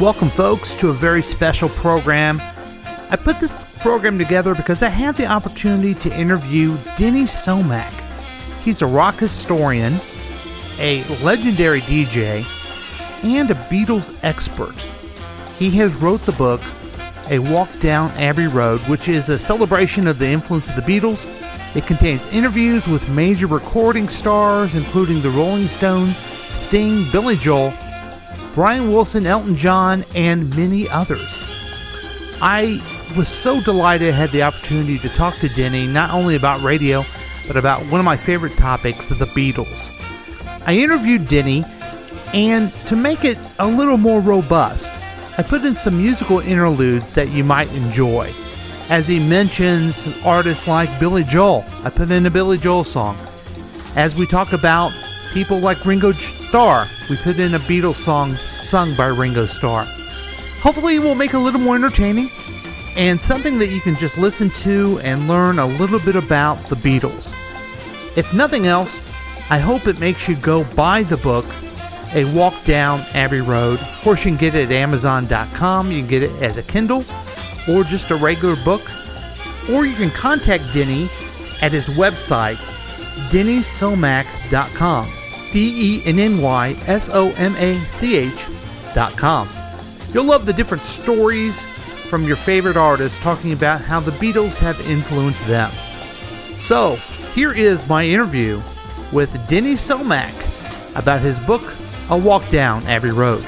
Welcome, folks, to a very special program. I put this program together because I had the opportunity to interview Denny Somach. He's a rock historian, a legendary DJ, and a Beatles expert. He has wrote the book A Walk Down Abbey Road, which is a celebration of the influence of the Beatles. It contains interviews with major recording stars, including the Rolling Stones, Sting, Billy Joel, Brian Wilson, Elton John, and many others. I was so delighted I had the opportunity to talk to Denny not only about radio, but about one of my favorite topics, the Beatles. I interviewed Denny, and to make it a little more robust, I put in some musical interludes that you might enjoy. As he mentions artists like Billy Joel, I put in a Billy Joel song. As we talk about people like Ringo Starr, we put in a Beatles song sung by Ringo Starr. Hopefully, it will make it a little more entertaining and something that you can just listen to and learn a little bit about the Beatles. If nothing else, I hope it makes you go buy the book, A Walk Down Abbey Road. Of course, you can get it at Amazon.com, you can get it as a Kindle or just a regular book, or you can contact Denny at his website, dennysomach.com. D E N N Y S O M A C H.com. You'll love the different stories from your favorite artists talking about how the Beatles have influenced them. So, here is my interview with Denny Somach about his book, A Walk Down Abbey Road.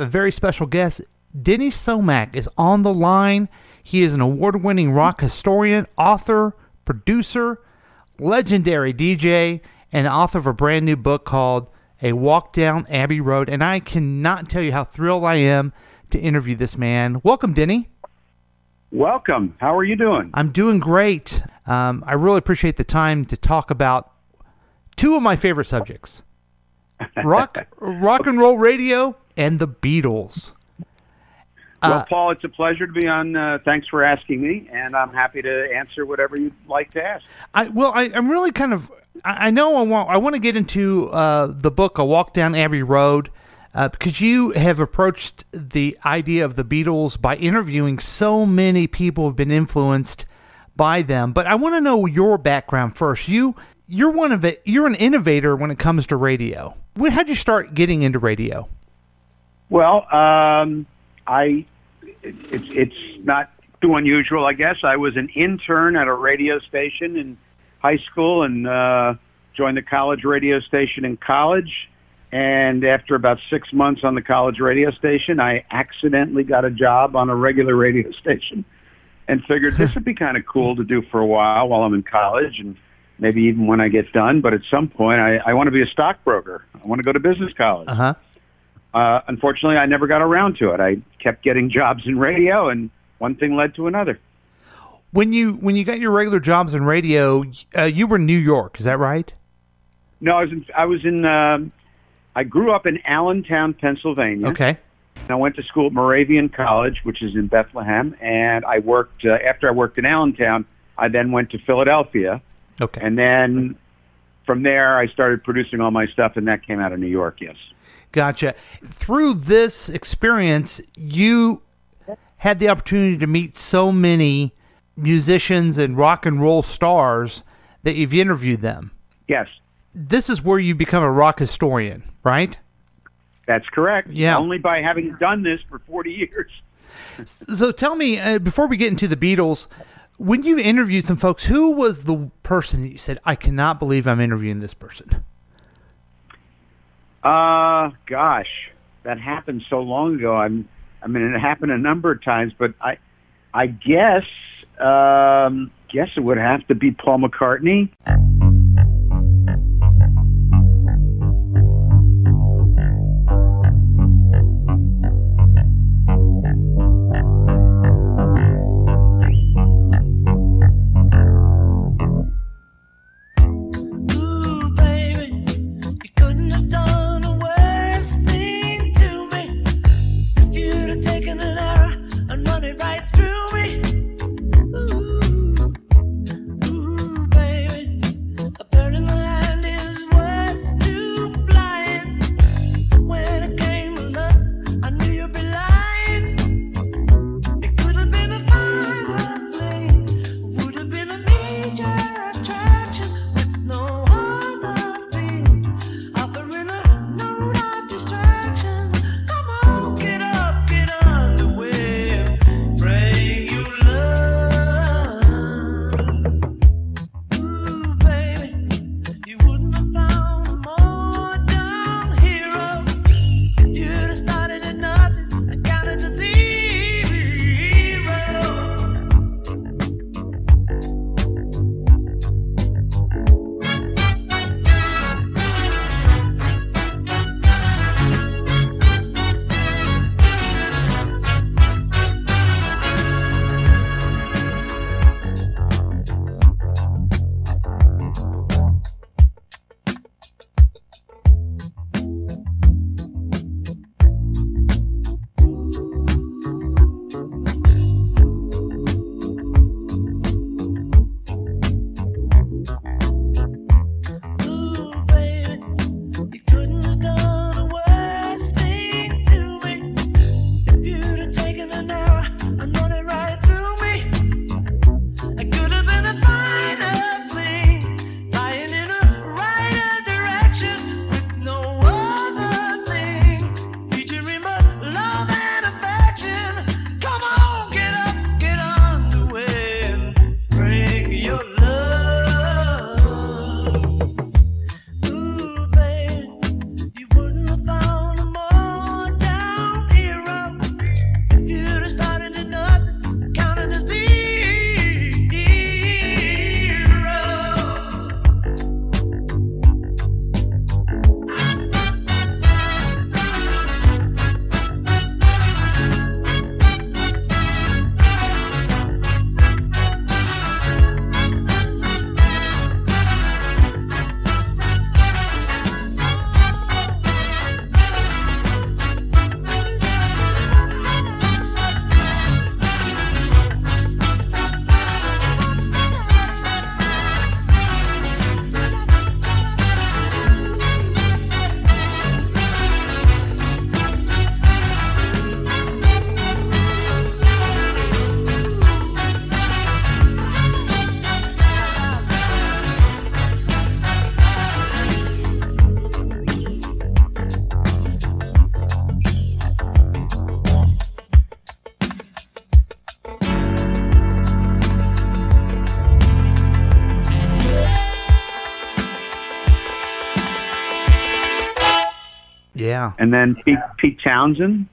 Have a very special guest. Denny Somach is on the line. He is an award winning rock historian, author, producer, legendary DJ, and author of a brand new book called A Walk Down Abbey Road. And I cannot tell you how thrilled I am to interview this man. Welcome, Denny. Welcome. How are you doing? I'm doing great. Um, I really appreciate the time to talk about two of my favorite subjects rock, rock and roll radio and the Beatles. well, Paul, it's a pleasure to be on. Uh, thanks for asking me, and I'm happy to answer whatever you'd like to ask. I well, I, I'm really kind of I I know I want I want to get into uh, the book "A Walk Down Abbey Road" uh, because you have approached the idea of the Beatles by interviewing so many people who've been influenced by them. But I want to know your background first. You you're one of it. You're an innovator when it comes to radio. When how'd you start getting into radio? Well, um, I it, it's it's not too unusual, I guess. I was an intern at a radio station in high school and uh, joined the college radio station in college. And after about six months on the college radio station, I accidentally got a job on a regular radio station and figured this would be kind of cool to do for a while while I'm in college and maybe even when I get done. But at some point, I, I want to be a stockbroker. I want to go to business college. Uh huh. Uh, unfortunately, I never got around to it. I kept getting jobs in radio, and one thing led to another. When you when you got your regular jobs in radio, uh, you were in New York. Is that right? No, I was in, I was in um, I grew up in Allentown, Pennsylvania. Okay. And I went to school at Moravian College, which is in Bethlehem, and I worked uh, after I worked in Allentown. I then went to Philadelphia, Okay. and then from there I started producing all my stuff, and that came out of New York. Yes. Gotcha. Through this experience, you had the opportunity to meet so many musicians and rock and roll stars that you've interviewed them. Yes, This is where you become a rock historian, right? that's correct. Yeah. Only by having done this for 40 years. So tell me, uh, before we get into the Beatles, when you interviewed some folks, who was the person that you said, I cannot believe I'm interviewing this person? Uh, gosh, that happened so long ago. I'm, I mean, it happened a number of times, but I, I guess, um, guess it would have to be Paul McCartney. Yeah. And then Pete, Pete Townshend.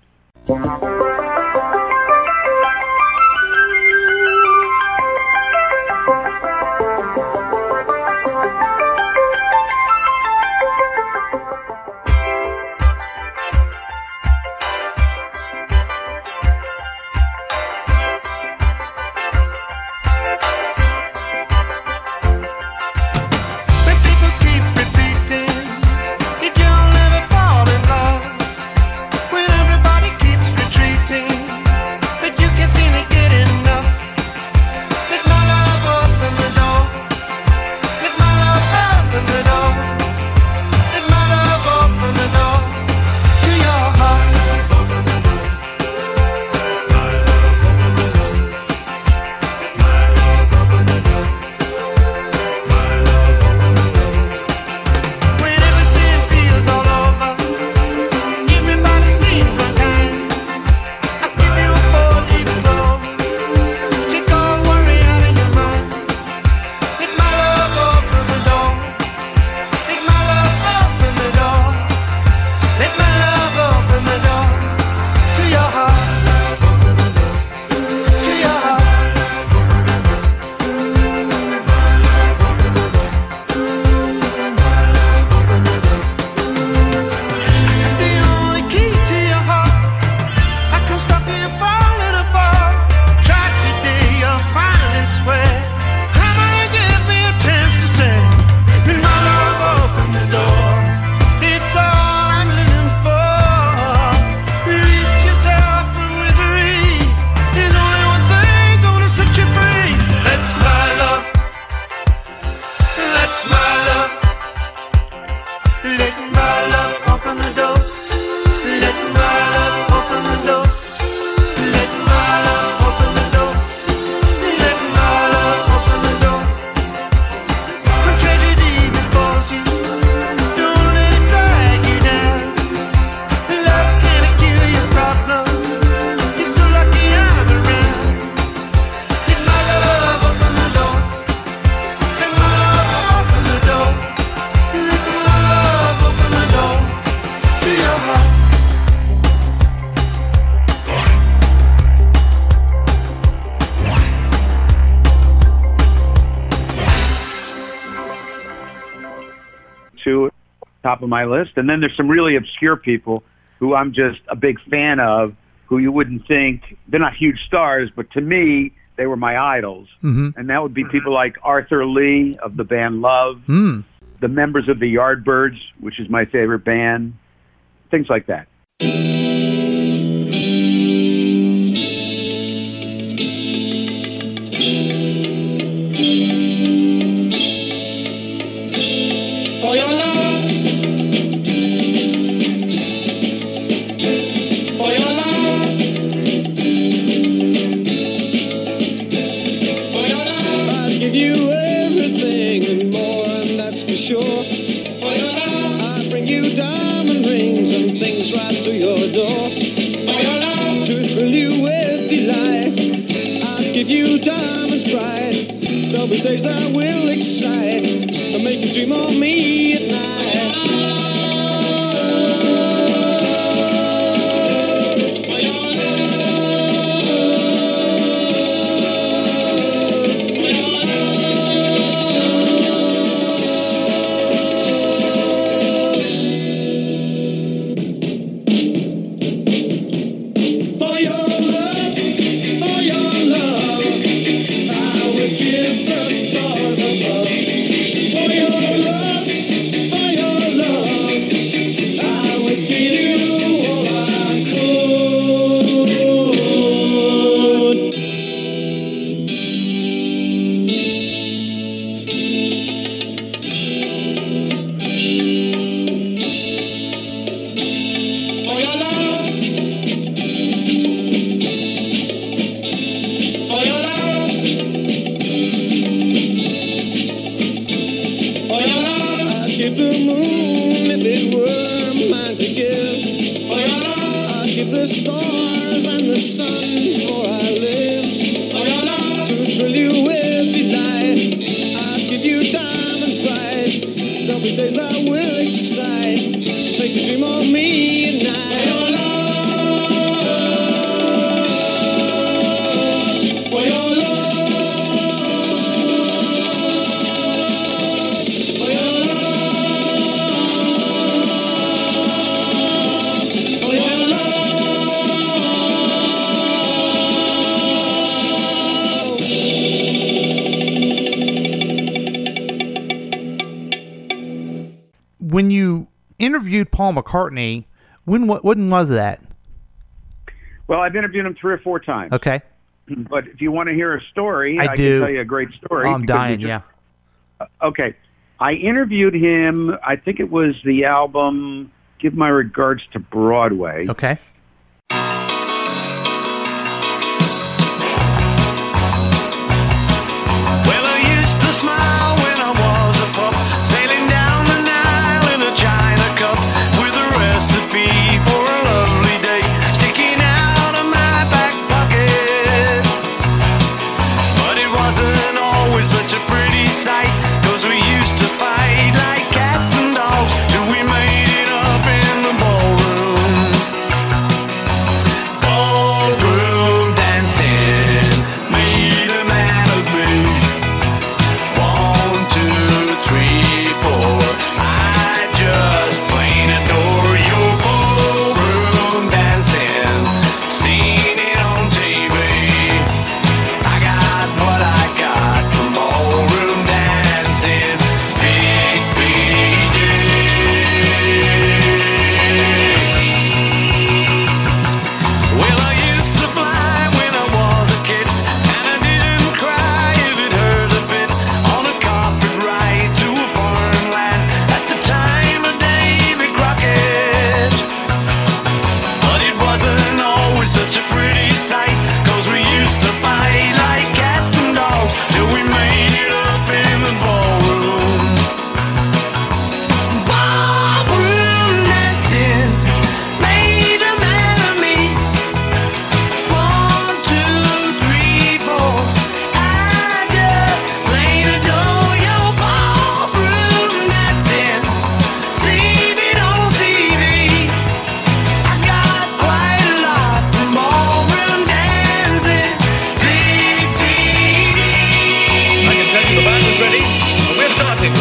of my list. And then there's some really obscure people who I'm just a big fan of, who you wouldn't think they're not huge stars, but to me they were my idols. Mm-hmm. And that would be people like Arthur Lee of the band Love, mm. the members of the Yardbirds, which is my favorite band, things like that. McCartney. When when was that? Well, I've interviewed him three or four times. Okay. But if you want to hear a story, I, I do. can tell you a great story. Oh, I'm dying. Just, yeah. Uh, okay. I interviewed him. I think it was the album "Give My Regards to Broadway." Okay.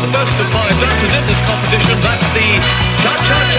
the first to find. That is it, this competition. That's the Cha Cha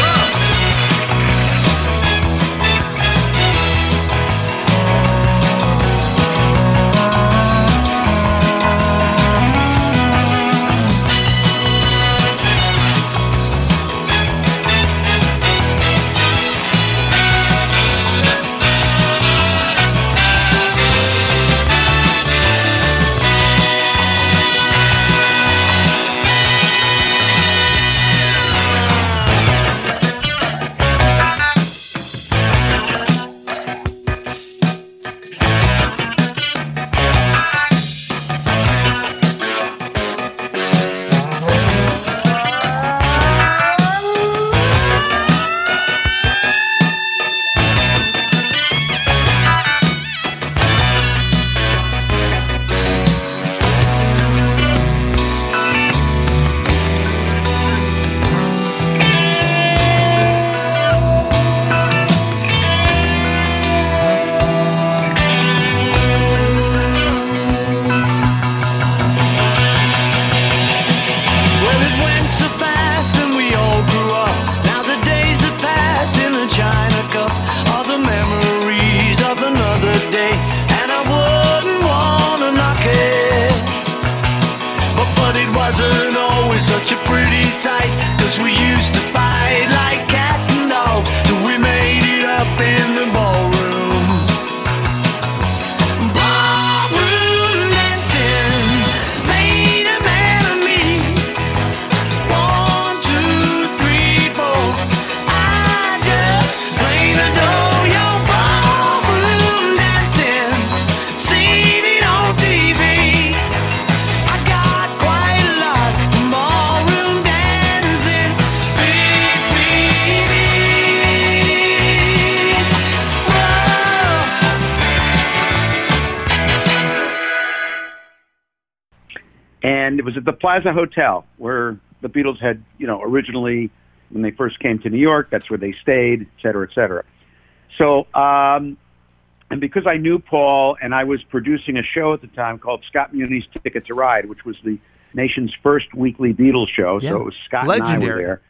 the Plaza Hotel, where the Beatles had, you know, originally when they first came to New York, that's where they stayed, et cetera, et cetera. So, um, and because I knew Paul and I was producing a show at the time called Scott Muni's Ticket to Ride, which was the nation's first weekly Beatles show. Yeah. So it was Scott Legendary. and I were there.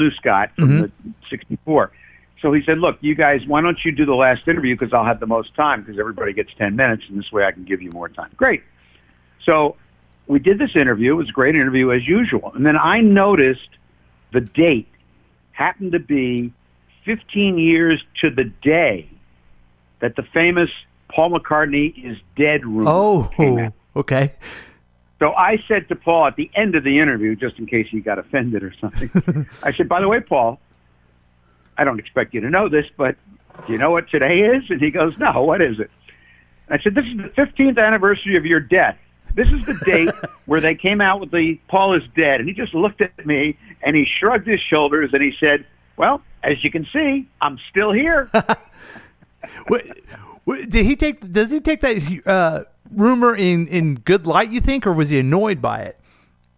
Paul Newscott from mm-hmm. the '64. So he said, "Look, you guys, why don't you do the last interview because I'll have the most time because everybody gets ten minutes, and this way I can give you more time." Great. So we did this interview. It was a great interview as usual, and then I noticed the date happened to be 15 years to the day that the famous Paul McCartney is dead rumor Oh, okay. So I said to Paul at the end of the interview, just in case he got offended or something, I said, by the way, Paul, I don't expect you to know this, but do you know what today is? And he goes, no, what is it? And I said, this is the 15th anniversary of your death. This is the date where they came out with the Paul is dead. And he just looked at me and he shrugged his shoulders and he said, well, as you can see, I'm still here. Wait, did he take? Does he take that uh, rumor in in good light? You think, or was he annoyed by it?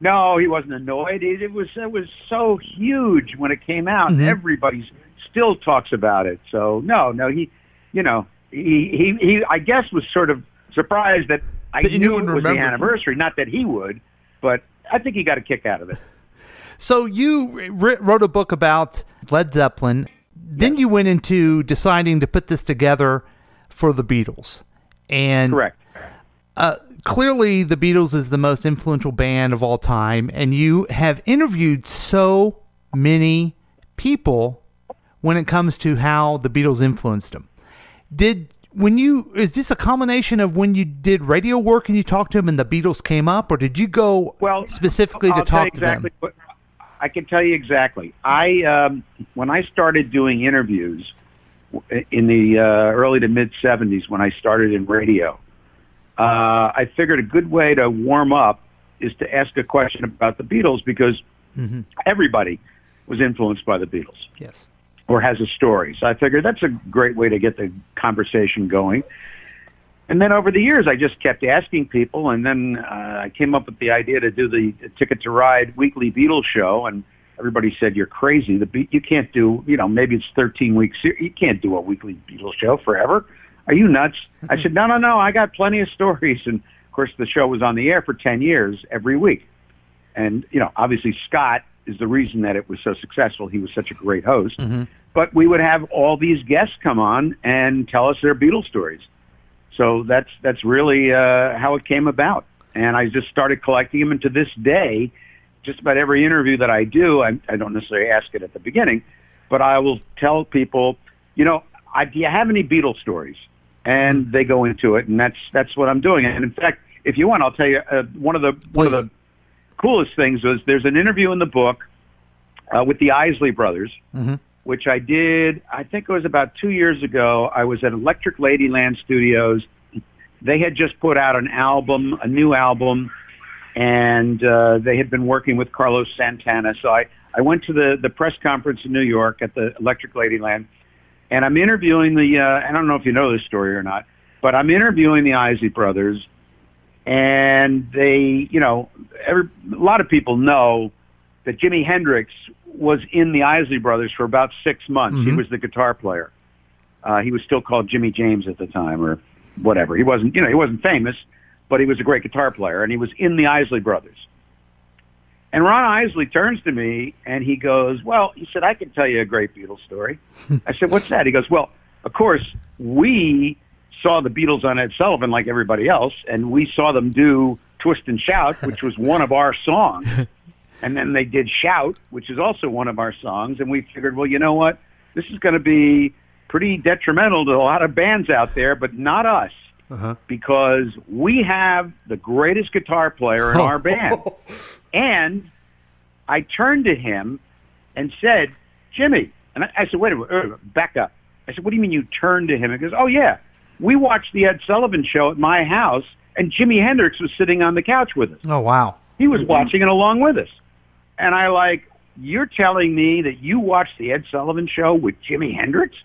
No, he wasn't annoyed. It, it was it was so huge when it came out. Mhm. Everybody still talks about it. So no, no, he, you know, he he, he I guess was sort of surprised that I knew it was the anniversary. Not that he would, but I think he got a kick out of it. So you wr- wrote a book about Led Zeppelin. Then you went into deciding to put this together for the Beatles, and Correct. Uh, clearly the Beatles is the most influential band of all time, and you have interviewed so many people when it comes to how the Beatles influenced them. Did when you is this a combination of when you did radio work and you talked to them and the Beatles came up, or did you go Well, specifically I'll to talk to them? exactly I can tell you exactly. I um, when I started doing interviews in the uh, early to mid '70s, when I started in radio, uh, I figured a good way to warm up is to ask a question about the Beatles because everybody was influenced by the Beatles Yes. or has a story. So I figured that's a great way to get the conversation going. And then over the years, I just kept asking people, and then uh, I came up with the idea to do the Ticket to Ride weekly Beatles show, and everybody said you're crazy. The Be- you can't do, you know, maybe it's 13 weeks. You can't do a weekly Beatles show forever. Are you nuts? I said, no, no, no. I got plenty of stories, and of course, the show was on the air for 10 years every week. And you know, obviously, Scott is the reason that it was so successful. He was such a great host. But we would have all these guests come on and tell us their Beatles stories. So that's that's really uh, how it came about. And I just started collecting them. And to this day, just about every interview that I do, I, I don't necessarily ask it at the beginning, but I will tell people, you know, I, do you have any Beatles stories? And they go into it, and that's that's what I'm doing. And in fact, if you want, I'll tell you uh, one of the one of the coolest things was there's an interview in the book uh, with the Isley brothers, Mhm. which I did. I think it was about two years ago. I was at Electric Ladyland Studios. They had just put out an album, a new album, and uh, they had been working with Carlos Santana. So I, I went to the, the press conference in New York at the Electric Ladyland, and I'm interviewing the. Uh, I don't know if you know this story or not, but I'm interviewing the Isley brothers, and they, you know, every, a lot of people know that Jimi Hendrix was in the Isley Brothers for about six months. He Mhm. was the guitar player. Uh, he was still called Jimmy James at the time, or whatever. He wasn't, you know, he wasn't famous, but he was a great guitar player, and he was in the Isley Brothers. And Ron Isley turns to me and he goes, "Well," he said, "I can tell you a great Beatles story." I said, "What's that?" He goes, "Well, of course we saw the Beatles on Ed Sullivan like everybody else, and we saw them do Twist and Shout, which was one of our songs." And then they did Shout, which is also one of our songs. And we figured, well, you know what? This is going to be pretty detrimental to a lot of bands out there, but not us, Uh-huh. because we have the greatest guitar player in our band. And I turned to him and said, Jimmy, and I, I said, wait a minute, back up. I said, what do you mean you turned to him? He goes, oh, yeah. We watched the Ed Sullivan show at my house, and Jimi Hendrix was sitting on the couch with us. Oh wow. He was watching it along with us. And I like, you're telling me that you watched the Ed Sullivan show with Jimi Hendrix?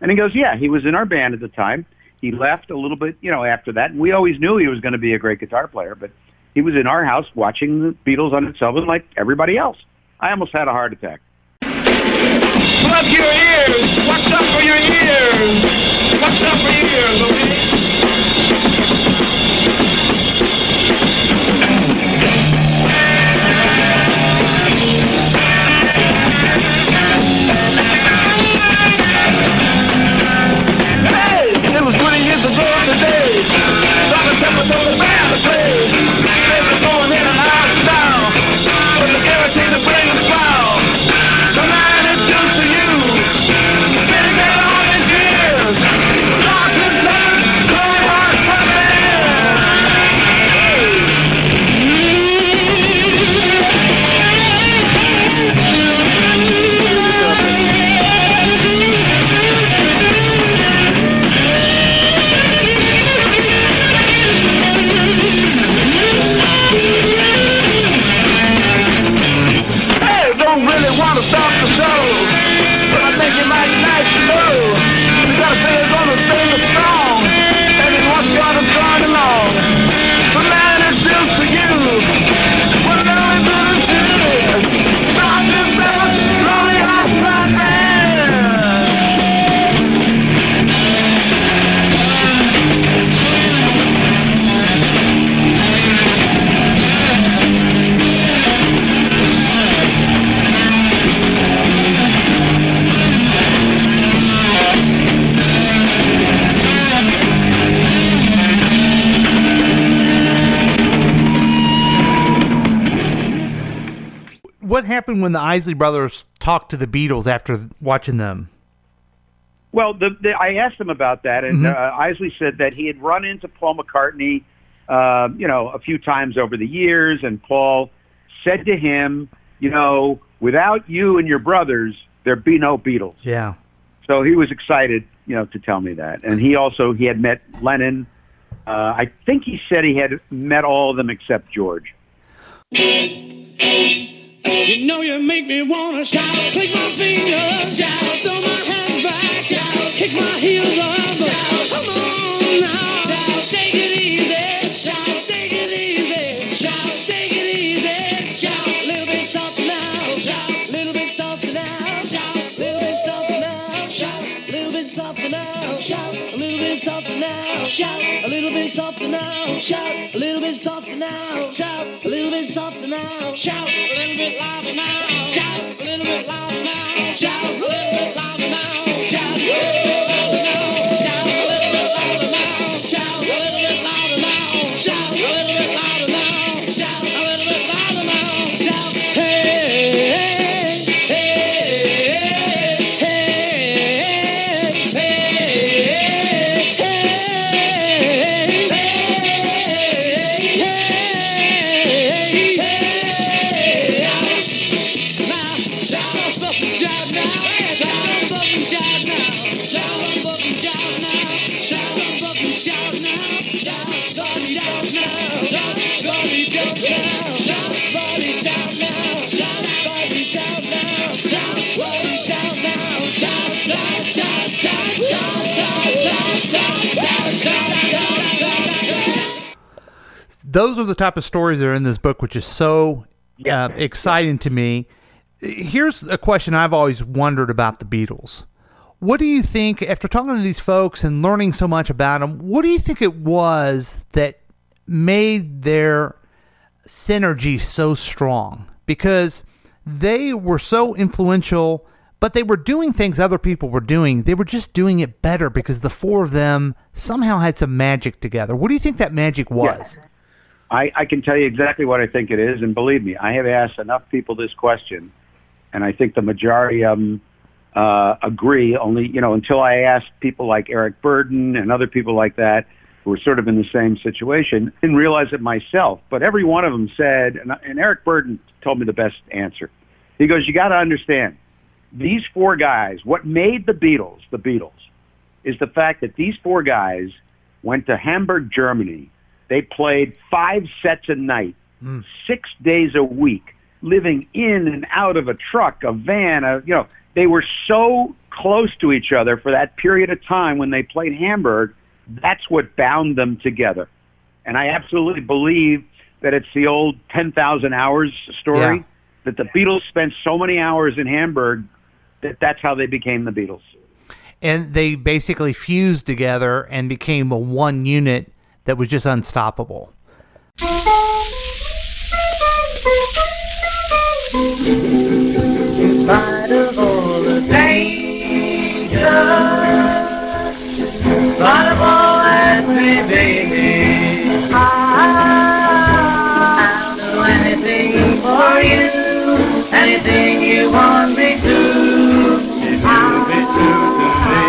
And he goes, yeah, he was in our band at the time. He left a little bit, you know, after that. And we always knew he was going to be a great guitar player, but he was in our house watching the Beatles on Ed Sullivan like everybody else. I almost had a heart attack. Plug your ears. What's up for your ears? What's up for your ears, okay? When the Isley brothers talked to the Beatles after watching them? Well, the, the, I asked him about that, and uh, Isley said that he had run into Paul McCartney, uh, you know, a few times over the years, and Paul said to him, you know, without you and your brothers, there'd be no Beatles. Yeah. So he was excited, you know, to tell me that. And he also he had met Lennon. Uh, I think he said he had met all of them except George. You know you make me wanna shout, click my fingers, shout, throw my hands back, shout, kick my heels up. Come on now, shout, take it easy, shout, take it easy, shout, take it easy, shout, little bit softer now, shout, little bit softer now, bit softer now, shout, a little bit softer now, shout, a little bit softer now, shout, a little bit softer now, shout, a little bit softer now, shout, a little bit louder now, shout, a little bit louder now, shout, a little bit louder now, shout, a little bit louder now, Those are the type of stories that are in this book, which is so uh, exciting to me. Here's a question I've always wondered about the Beatles. What do you think, after talking to these folks and learning so much about them, what do you think it was that made their synergy so strong? Because they were so influential, but they were doing things other people were doing. They were just doing it better because the four of them somehow had some magic together. What do you think that magic was? I, I can tell you exactly what I think it is, and believe me, I have asked enough people this question, and I think the majority of them uh, agree. Only, you know, until I asked people like Eric Burdon and other people like that who were sort of in the same situation, didn't realize it myself. But every one of them said, and, and Eric Burdon told me the best answer. He goes, "You got to understand, these four guys. What made the Beatles the Beatles is the fact that these four guys went to Hamburg, Germany. They played five sets a night, hmm. six days a week, living in and out of a truck, a van, a, you know, they were so close to each other for that period of time when they played Hamburg. That's what bound them together. And I absolutely believe that it's the old 10,000 hours story Yeah. that the Beatles spent so many hours in Hamburg that that's how they became the Beatles. and they basically fused together and became a one unit that was just unstoppable. In spite of all the danger, in spite of all that may be, I'll do anything for you, anything you want me to. If you'll be true to me.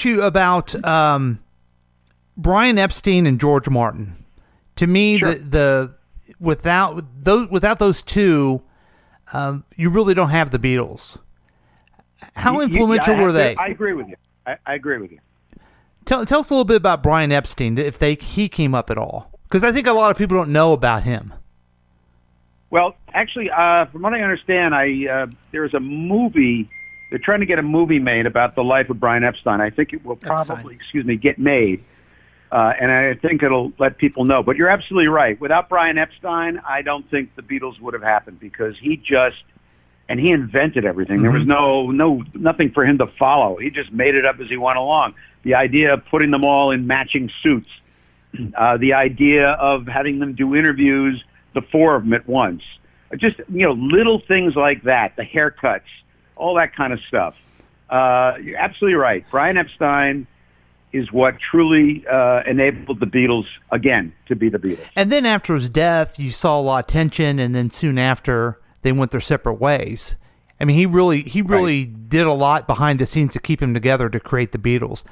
Ask you about um, Brian Epstein and George Martin. To me, the, the without those without those two, um, you really don't have the Beatles. How influential I were they? I agree with you. I, I agree with you. Tell tell us a little bit about Brian Epstein, if they he came up at all, because I think a lot of people don't know about him. Well, actually, uh, from what I understand, I uh, there's a movie. They're trying to get a movie made about the life of Brian Epstein. I think it will probably, excuse me, get made, uh, and I think it'll let people know. But you're absolutely right. Without Brian Epstein, I don't think the Beatles would have happened because he just and he invented everything. There was no no nothing for him to follow. He just made it up as he went along. The idea of putting them all in matching suits, uh, the idea of having them do interviews, the four of them at once, just you know little things like that, the haircuts, all that kind of stuff. Uh, you're absolutely right. Brian Epstein is what truly uh, enabled the Beatles again to be the Beatles. And then after his death, you saw a lot of tension, and then soon after, they went their separate ways. I mean, he really he really did a lot behind the scenes to keep him together to create the Beatles.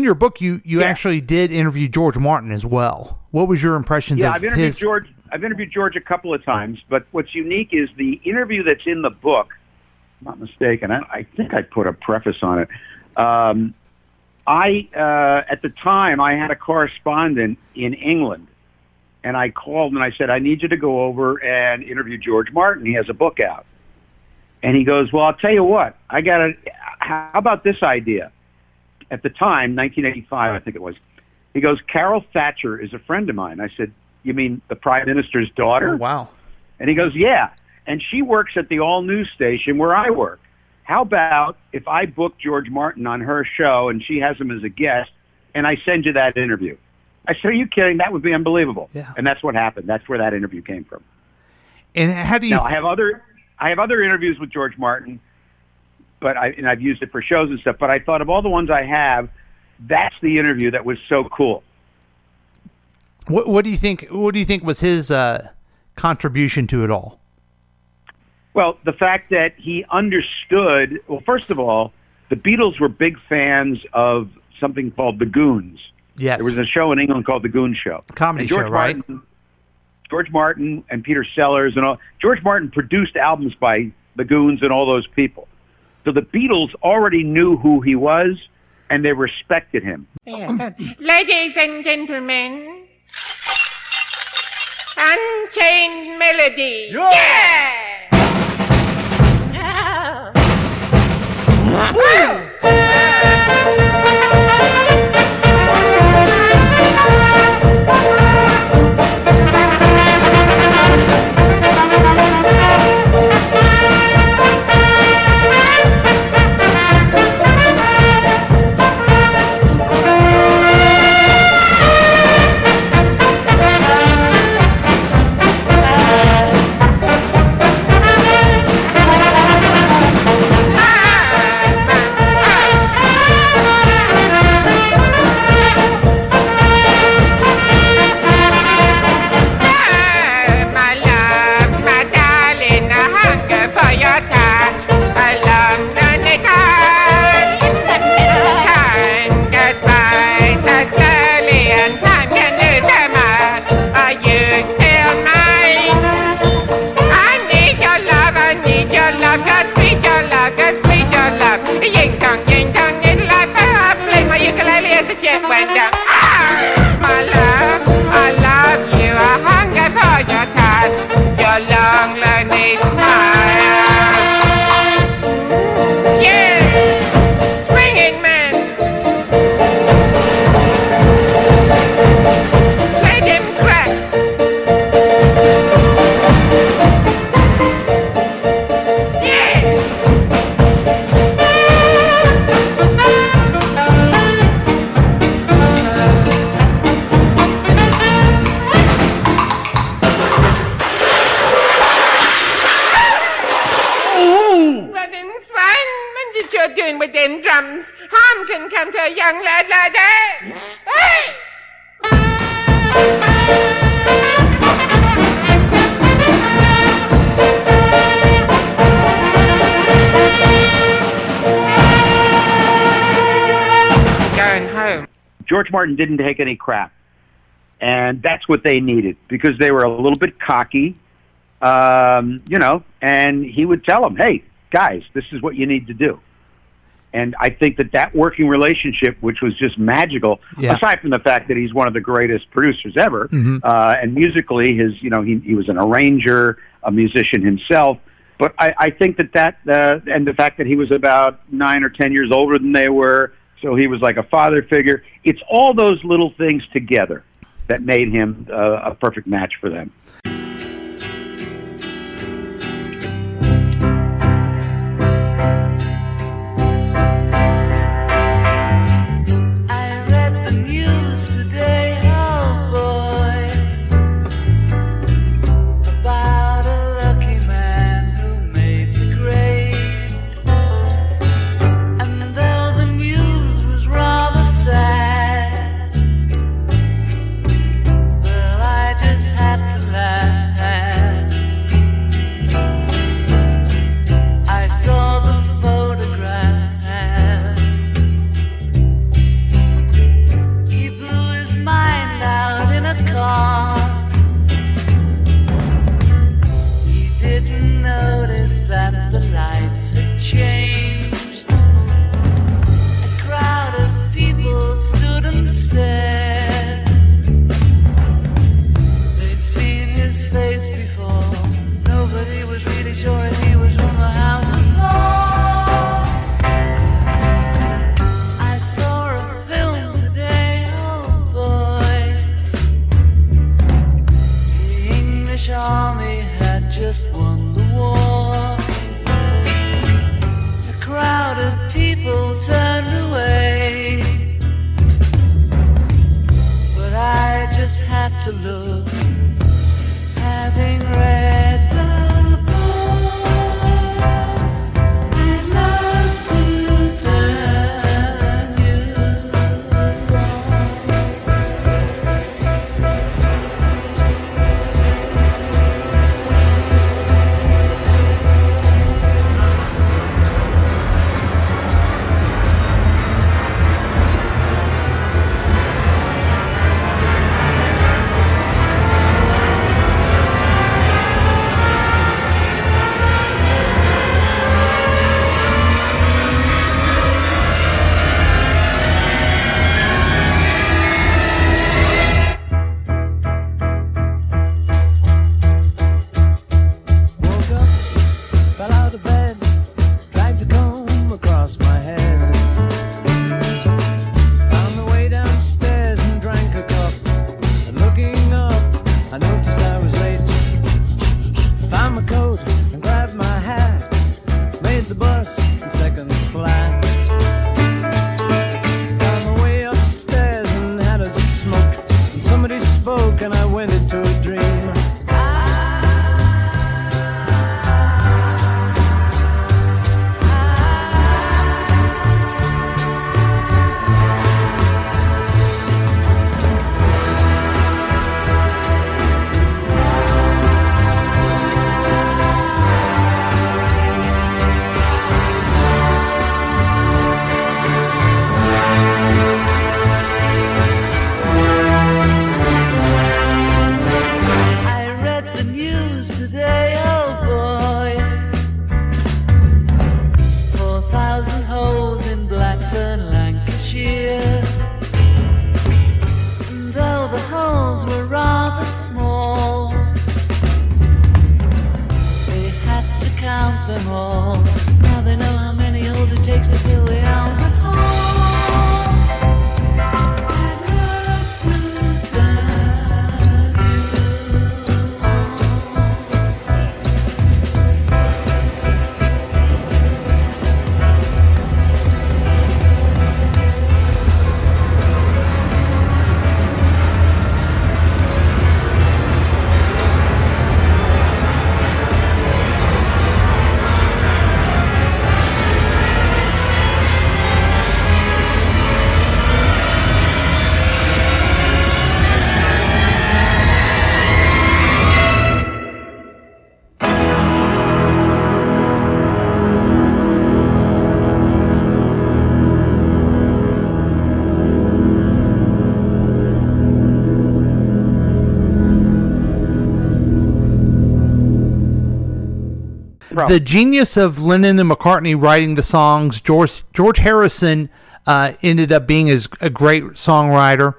In your book, you you actually did interview George Martin as well. What was your impressions Yeah, of I've interviewed his? George. I've interviewed George a couple of times, but what's unique is the interview that's in the book. I'm not mistaken. I, I think I put a preface on it. Um, I uh, at the time I had a correspondent in England, and I called and I said I need you to go over and interview George Martin. He has a book out, and he goes, "Well, I'll tell you what. I got a. How about this idea?" At the time, 1985, I think it was. He goes, "Carol Thatcher is a friend of mine." I said, "You mean the Prime Minister's daughter?" Oh, wow. And he goes, Yeah. And she works at the all news station where I work. How about if I book George Martin on her show and she has him as a guest and I send you that interview? I said, Are you kidding? That would be unbelievable. Yeah. And that's what happened. That's where that interview came from. And how do you? Now I have other I have other interviews with George Martin, but I and I've used it for shows and stuff, but I thought of all the ones I have, that's the interview that was so cool. what, what do you think? What do you think was his uh, contribution to it all? Well, the fact that he understood, well, first of all, the Beatles were big fans of something called The Goons. Yes. There was a show in England called The Goon Show. Comedy show, right? Martin, George Martin and Peter Sellers and all. George Martin produced albums by The Goons and all those people. So the Beatles already knew who he was, and they respected him. Ladies and gentlemen, Unchained Melody. Yeah! My Martin didn't take any crap. And that's what they needed because they were a little bit cocky, um, you know, and he would tell them, hey, guys, this is what you need to do. And I think that that working relationship, which was just magical, Yeah. aside from the fact that he's one of the greatest producers ever, Mhm. uh, and musically, his, you know, he, he was an arranger, a musician himself. But I, I think that that, uh, and the fact that he was about nine or ten years older than they were, so he was like a father figure. It's all those little things together that made him uh, a perfect match for them. To look. The genius of Lennon and McCartney writing the songs. George George Harrison uh, ended up being as a great songwriter,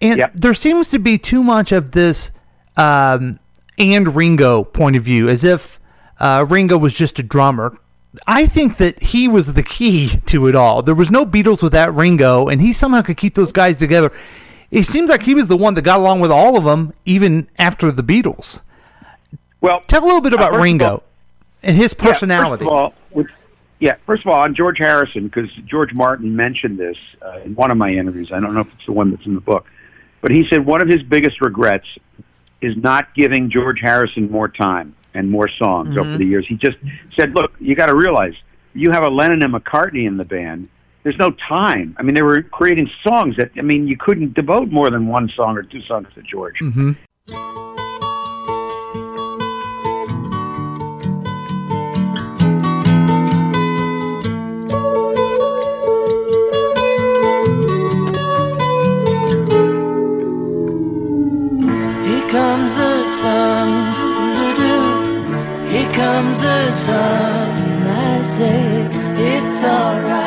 and there seems to be too much of this um, and Ringo point of view, as if uh, Ringo was just a drummer. I think that he was the key to it all. There was no Beatles without Ringo, and he somehow could keep those guys together. It seems like he was the one that got along with all of them, even after the Beatles. Well, tell a little bit about Ringo all- and his Yeah, personality. first of all, with, yeah, first of all, on George Harrison, because George Martin mentioned this uh, in one of my interviews. I don't know if it's the one that's in the book, but he said one of his biggest regrets is not giving George Harrison more time and more songs over Mhm. the years. He just said, "Look, you got to realize you have a Lennon and McCartney in the band. There's no time. I mean, they were creating songs that I mean, you couldn't devote more than one song or two songs to George." Mm-hmm. I say it's alright.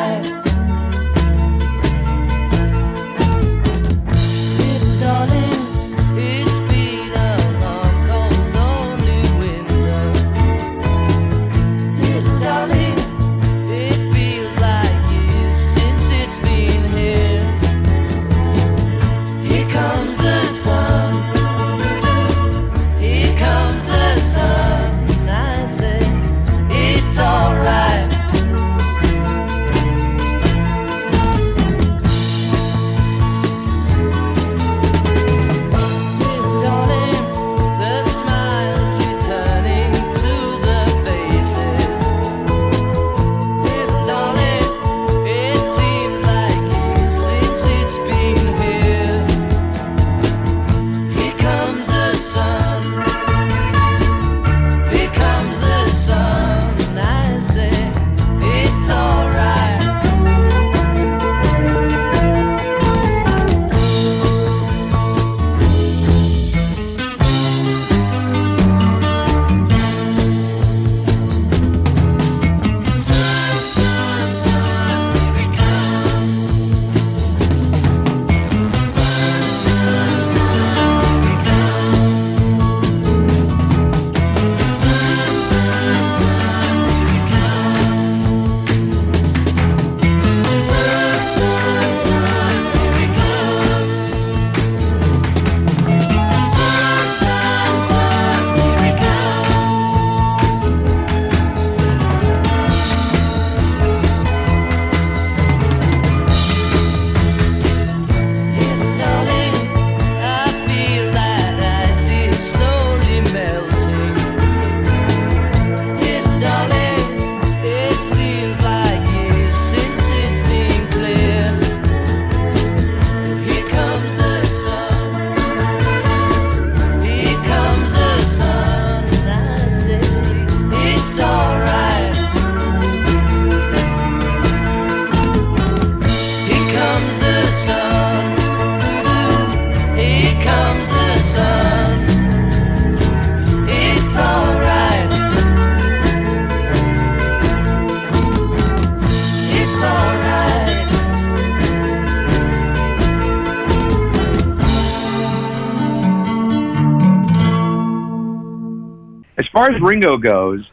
Far as Ringo goes,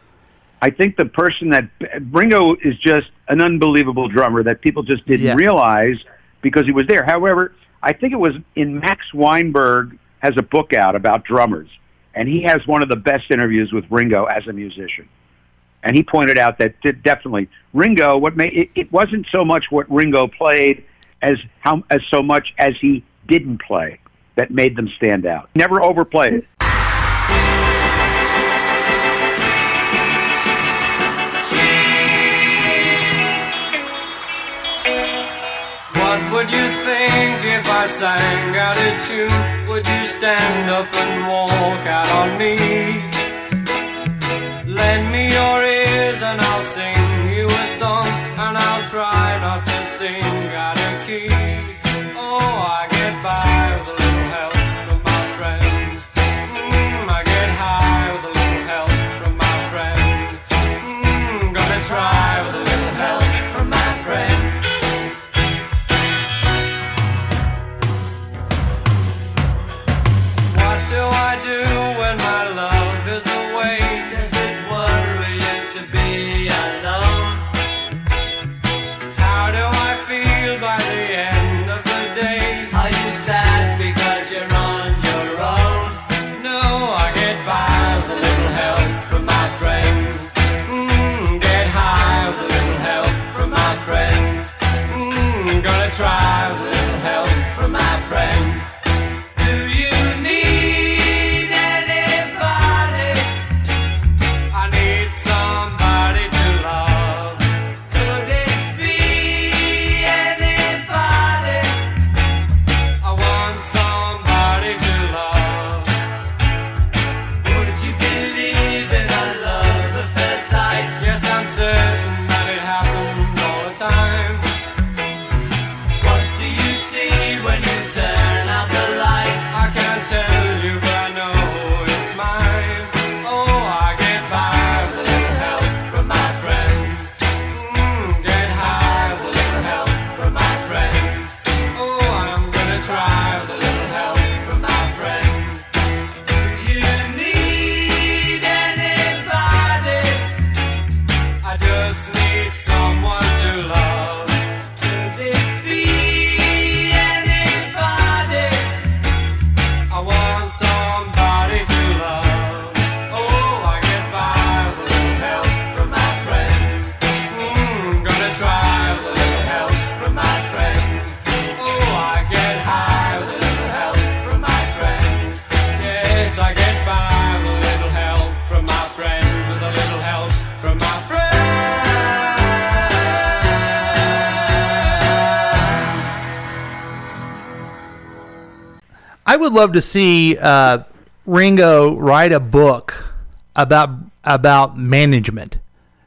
I think the person that Ringo is just an unbelievable drummer that people just didn't Yeah. realize because he was there. However, I think it was in Max Weinberg has a book out about drummers, and he has one of the best interviews with Ringo as a musician. And he pointed out that definitely Ringo, what made it, it wasn't so much what Ringo played as how as so much as he didn't play that made them stand out. Never overplayed I sang out a tune? Would you stand up and walk out on me? Lend me your ears and I'll sing you a song, and I'll try not to would love to see uh, Ringo write a book about about management.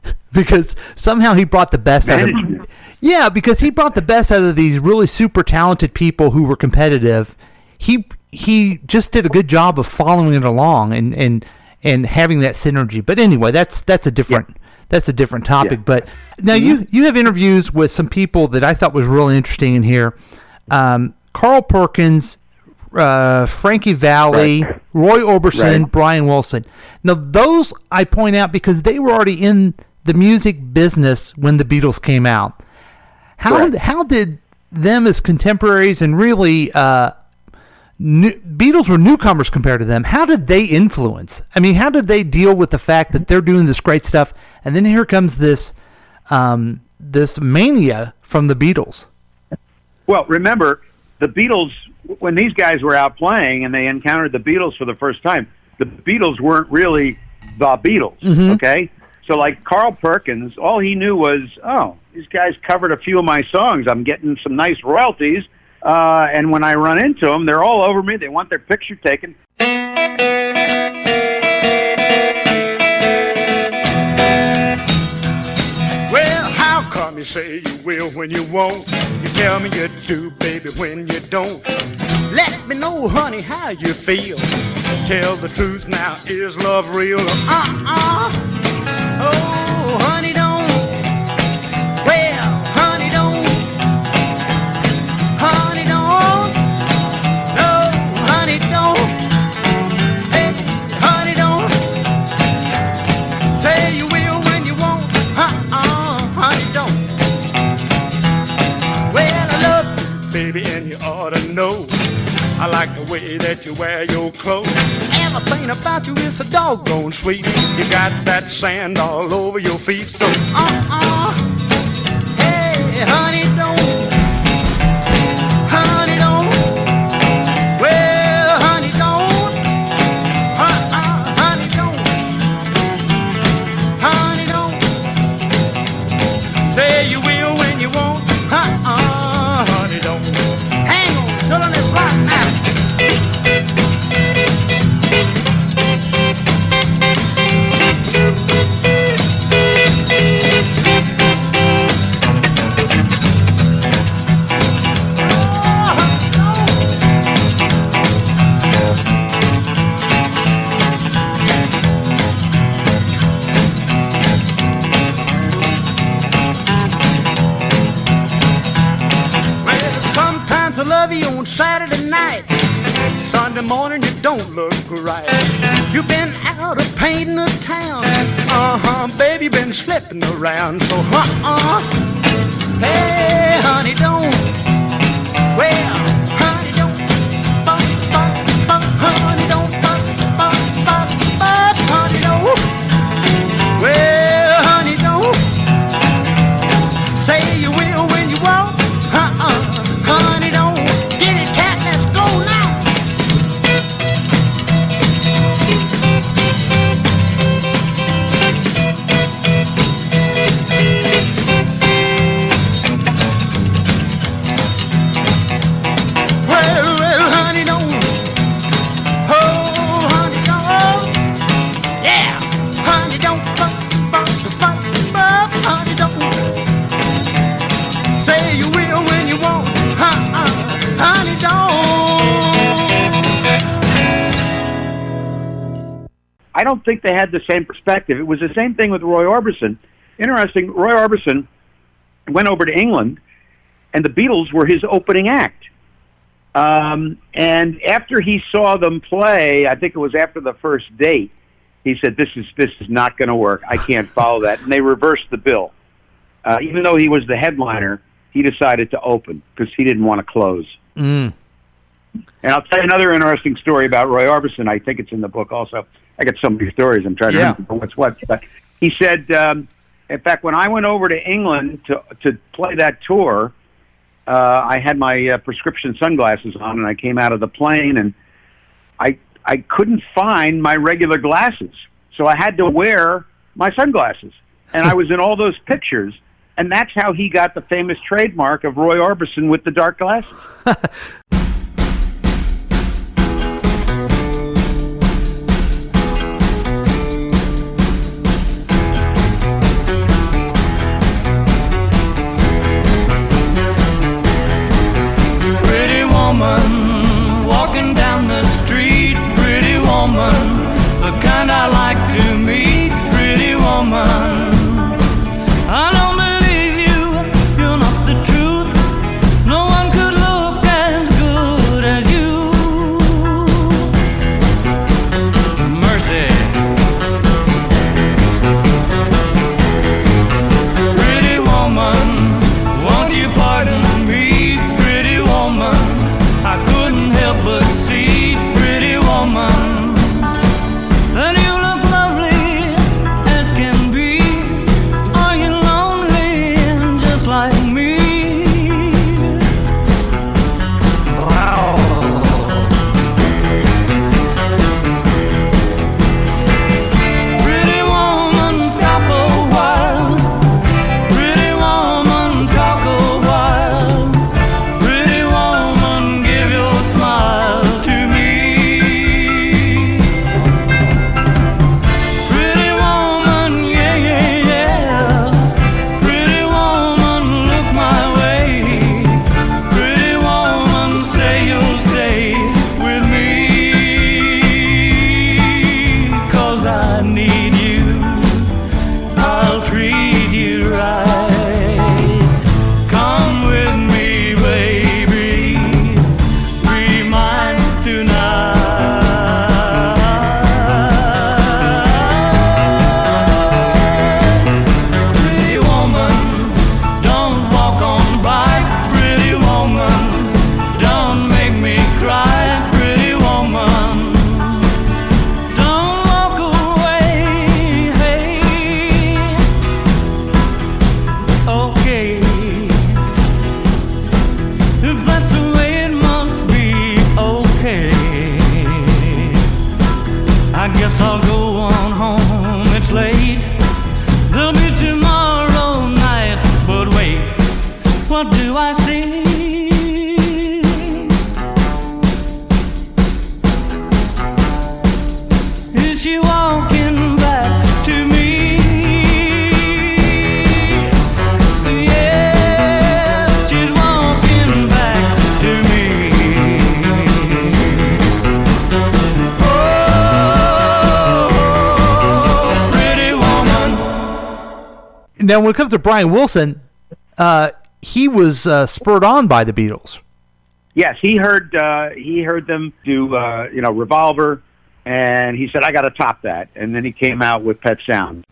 Because somehow he brought the best out of yeah because he brought the best out of these really super talented people who were competitive. He he just did a good job of following it along and and and having that synergy. But anyway that's that's a different that's a different topic. Yeah. but now you you have interviews with some people that I thought was really interesting in here. Um, Carl Perkins uh, Frankie Valli, Right. Roy Orbison, Right. Brian Wilson. Now, those I point out because they were already in the music business when the Beatles came out. How Correct. how did them as contemporaries and really uh, new, Beatles were newcomers compared to them? How did they influence? I mean, how did they deal with the fact that they're doing this great stuff, and then here comes this um, this mania from the Beatles? Well, remember the Beatles when these guys were out playing and they encountered the Beatles for the first time. The Beatles weren't really the Beatles, okay? So like Carl Perkins, all he knew was, oh, these guys covered a few of my songs. I'm getting some nice royalties. Uh, and when I run into them, they're all over me. They want their picture taken. You say you will when you won't? You tell me you do, baby, when you don't. Let me know, honey, how you feel. Tell the truth now, is love real? Uh-uh. Oh, honey, don't. Like the way that you wear your clothes. Everything about you is so doggone sweet. You got that sand all over your feet, so uh-uh. Hey, honey, don't. Around. So, uh-uh. They had the same perspective. It was the same thing with Roy Orbison. Interesting, Roy Orbison went over to England, and the Beatles were his opening act. Um, and after he saw them play, I think it was after the first date, he said, "This is this is not going to work. I can't follow that." And they reversed the bill. Uh, even though he was the headliner, he decided to open because he didn't want to close. Mm. And I'll tell you another interesting story about Roy Orbison. I think it's in the book also. I got so many stories. I'm trying to Yeah. remember what's what. But he said, um, in fact, when I went over to England to to play that tour, uh, I had my uh, prescription sunglasses on, and I came out of the plane, and I I couldn't find my regular glasses, so I had to wear my sunglasses, and I was in all those pictures. And that's how he got the famous trademark of Roy Orbison with the dark glasses. Now, when it comes to Brian Wilson, uh, he was uh, spurred on by the Beatles. Yes, he heard uh, he heard them do uh, you know Revolver, and he said I got to top that, and then he came out with Pet Sound.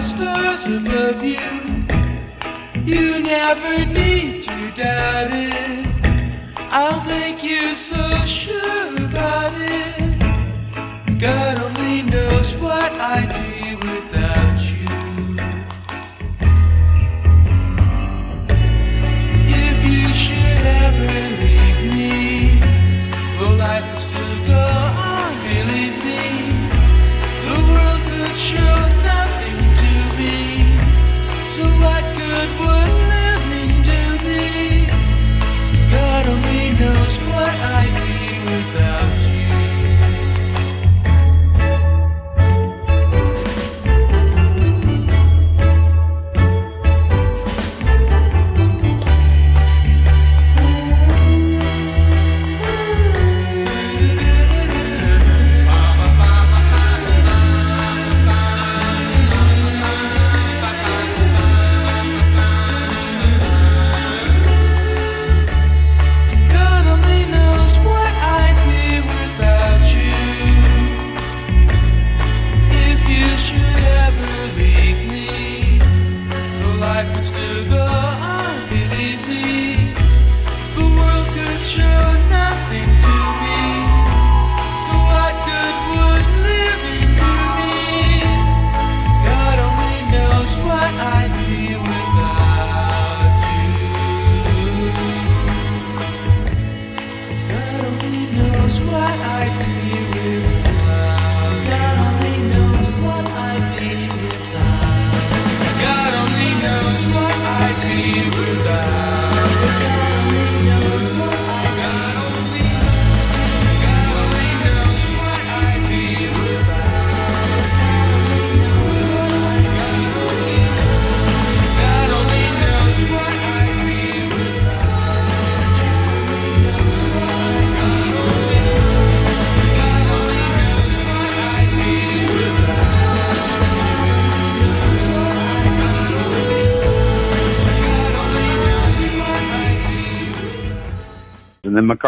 Stars above you, you never need to doubt it. I'll make you so sure about it. God only knows what I'd be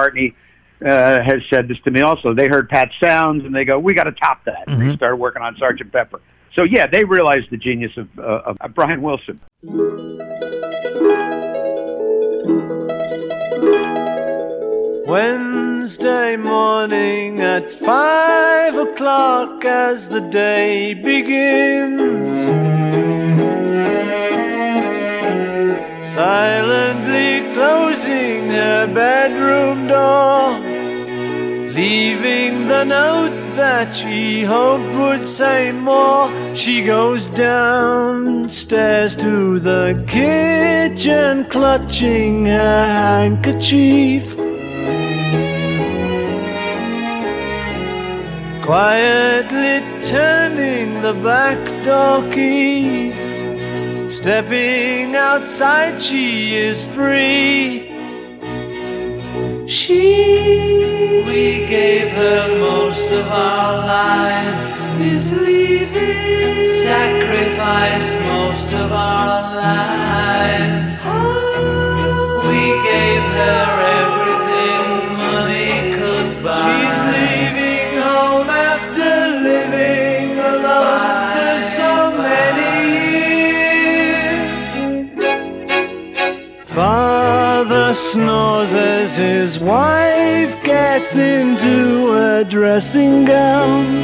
McCartney uh, has said this to me also. They heard Pet Sounds and they go, "We got to top that." And they started working on Sergeant Pepper. So yeah, they realized the genius of, uh, of Brian Wilson. Wednesday morning at five o'clock as the day begins. Silently closing her bedroom door, leaving the note that she hoped would say more. She goes downstairs to the kitchen, clutching her handkerchief. Quietly turning the back door key. Stepping outside, she is free. She, we gave her most of our lives, is leaving. Sacrificed most of our lives. Oh. We gave her everything snores as his wife gets into a dressing gown.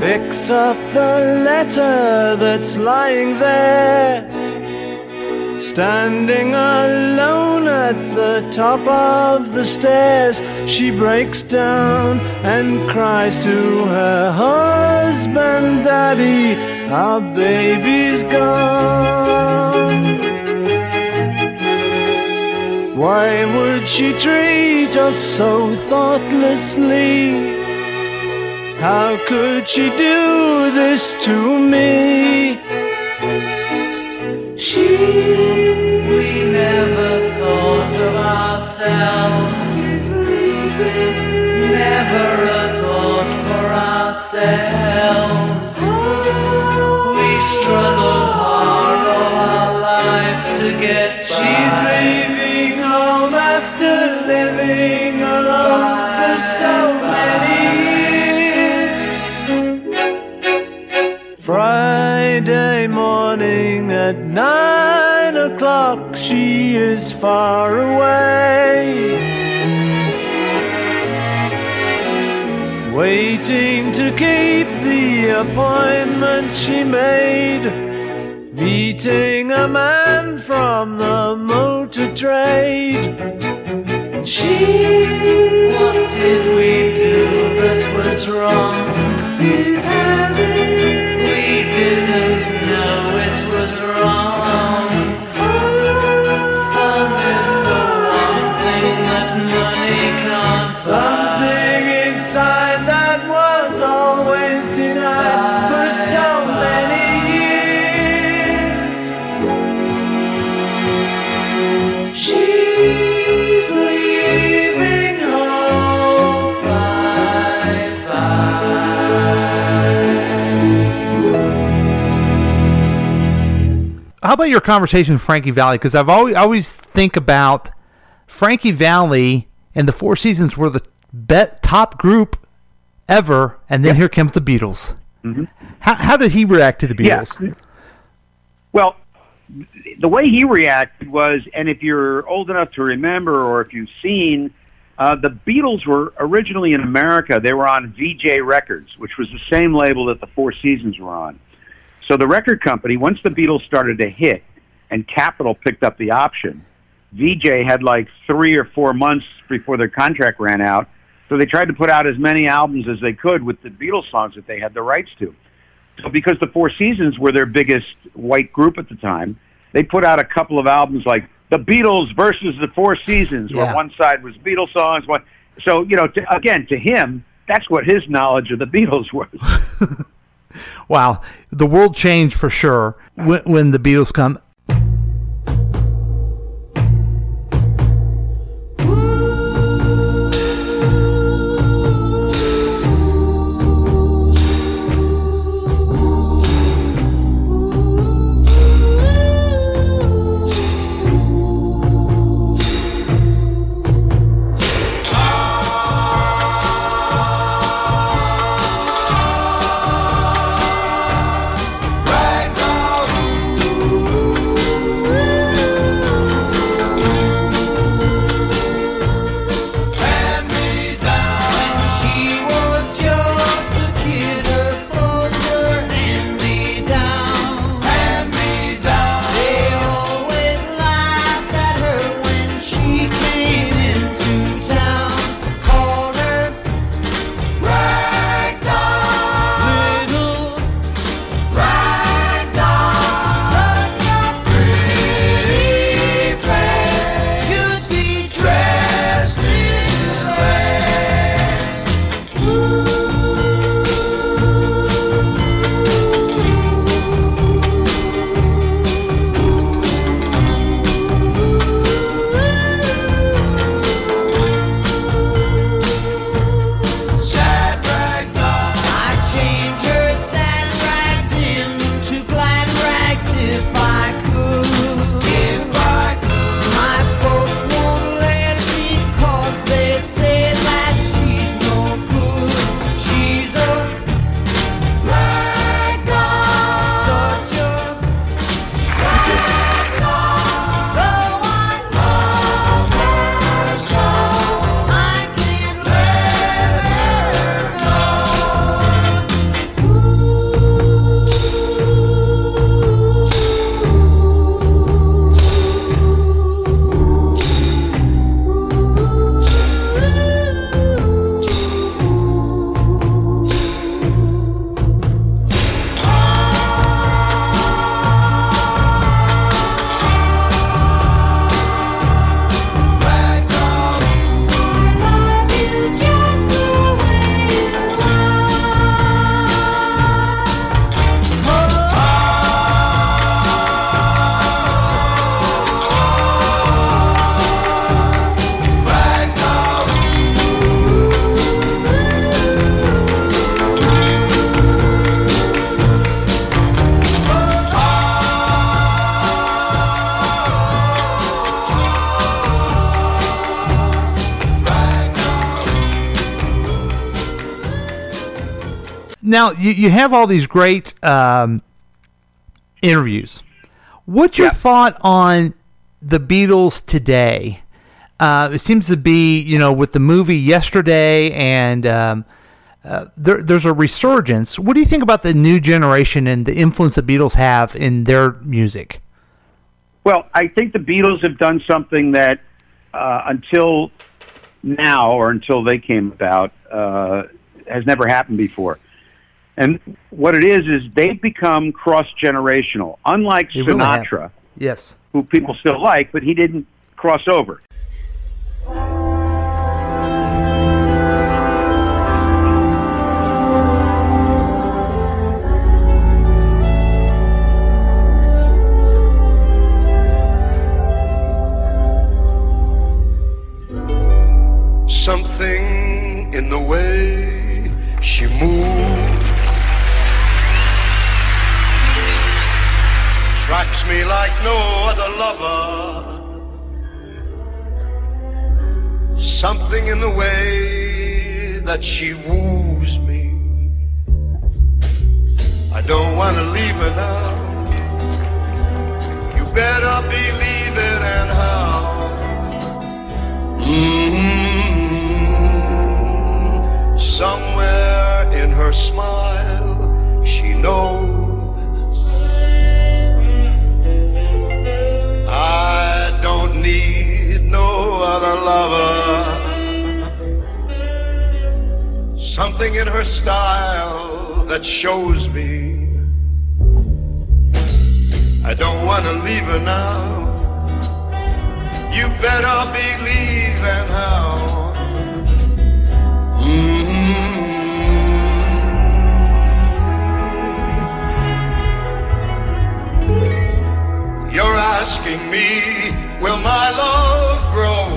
Picks up the letter that's lying there. Standing alone at the top of the stairs, she breaks down and cries to her husband, Daddy, our baby's gone. Why would she treat us so thoughtlessly? How could she do this to me? She we never thought of ourselves Never a thought for ourselves We struggled hard all our lives to get by. She's leaving home after living alone for so many years Friday morning at nine o'clock, she is far away. Waiting to keep the appointment she made. Meeting a man from the motor trade. She, what did we do that was wrong? He's having. How about your conversation with Frankie Valli? Because I've always always think about Frankie Valli and the Four Seasons were the bet top group ever, and then here comes the Beatles. How, how did he react to the Beatles? Yeah. Well, the way he reacted was, and if you're old enough to remember, or if you've seen, uh, the Beatles were originally in America. They were on Vee-Jay Records, which was the same label that the Four Seasons were on. So the record company, once the Beatles started to hit, and Capitol picked up the option, Vee-Jay had like three or four months before their contract ran out. So they tried to put out as many albums as they could with the Beatles songs that they had the rights to. So because the Four Seasons were their biggest white group at the time, they put out a couple of albums like the Beatles versus the Four Seasons, Yeah. where one side was Beatles songs, one. So you know, to, again, to him, that's what his knowledge of the Beatles was. Wow, the world changed for sure when, when the Beatles come. Now you, you have all these great um, interviews. What's your Yeah. thought on the Beatles today? Uh, it seems to be, you know, with the movie yesterday, and um, uh, there, there's a resurgence. What do you think about the new generation and the influence the Beatles have in their music? Well, I think the Beatles have done something that uh, until now or until they came about uh, has never happened before. And what it is is they've become cross generational. Unlike They really. Sinatra, Yes. who people still like, but he didn't cross over. Attracts me like no other lover. Something in the way that she woos me. I don't want to leave her now. You better believe it and how. Mm-hmm. Somewhere in her smile, she knows other lover. Something in her style that shows me I don't want to leave her now. You better believe and how. Mhm. You're asking me, will my love grow?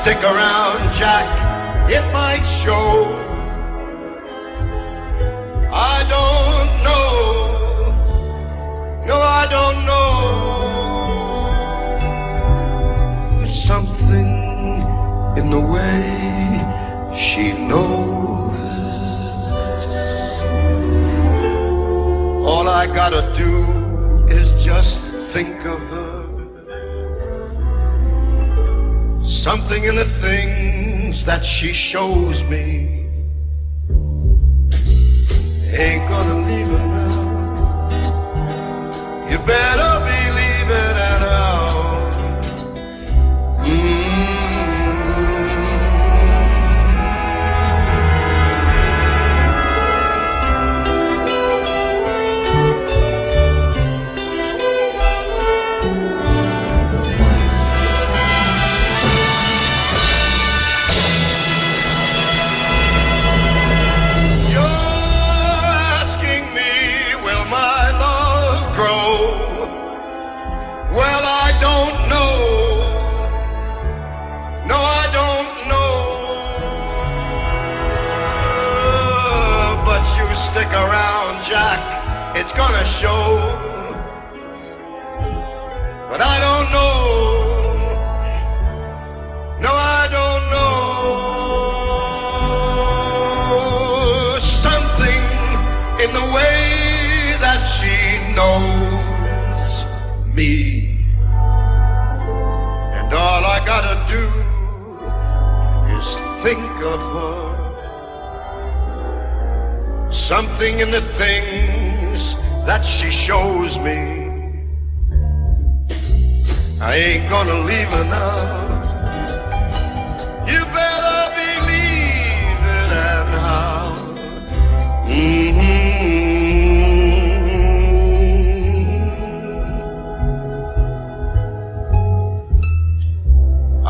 Stick around, Jack, it might show. I don't know. No, I don't know. Something in the way she knows. I gotta do is just think of her. Something in the things that she shows me ain't gonna leave her now. You better It's gonna show. But I don't know. No, I don't know. Something in the way that she knows me. And all I gotta do is think of her. Something in the things that she shows me. I ain't gonna leave her now. You better believe it and how. Mhm.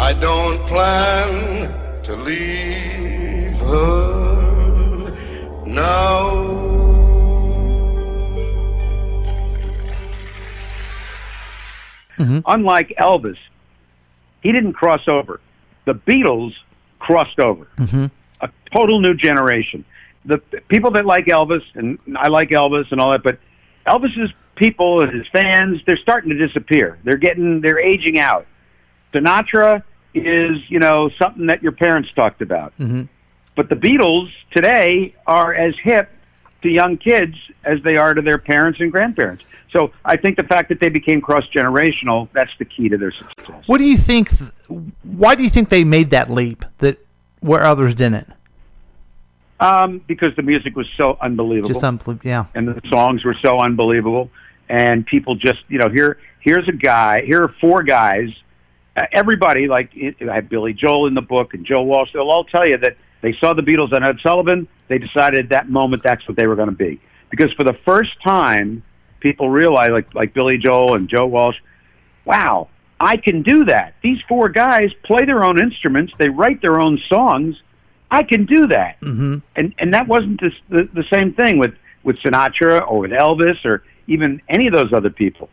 I don't plan Unlike Elvis, he didn't cross over. The Beatles crossed over. A total new generation. The people that like Elvis, and I like Elvis and all that, but Elvis's people and his fans, they're starting to disappear. They're getting, they're aging out. Sinatra is, you know, something that your parents talked about. Mm-hmm. But the Beatles today are as hip to young kids as they are to their parents and grandparents. So I think the fact that they became cross generational, that's the key to their success. What do you think? Why do you think they made that leap that where others didn't? Um, because the music was so unbelievable. Just unbelievable. Yeah. and the songs were so unbelievable and people just you know here here's a guy here are four guys uh, everybody like I have Billy Joel in the book and Joe Walsh they'll all tell you that they saw the Beatles on Ed Sullivan they decided at that moment that's what they were going to be because for the first time people realized like like Billy Joel and Joe Walsh wow I can do that these four guys play their own instruments they write their own songs I can do that Mm-hmm. and and that wasn't the, the the same thing with with Sinatra or with Elvis or even any of those other people.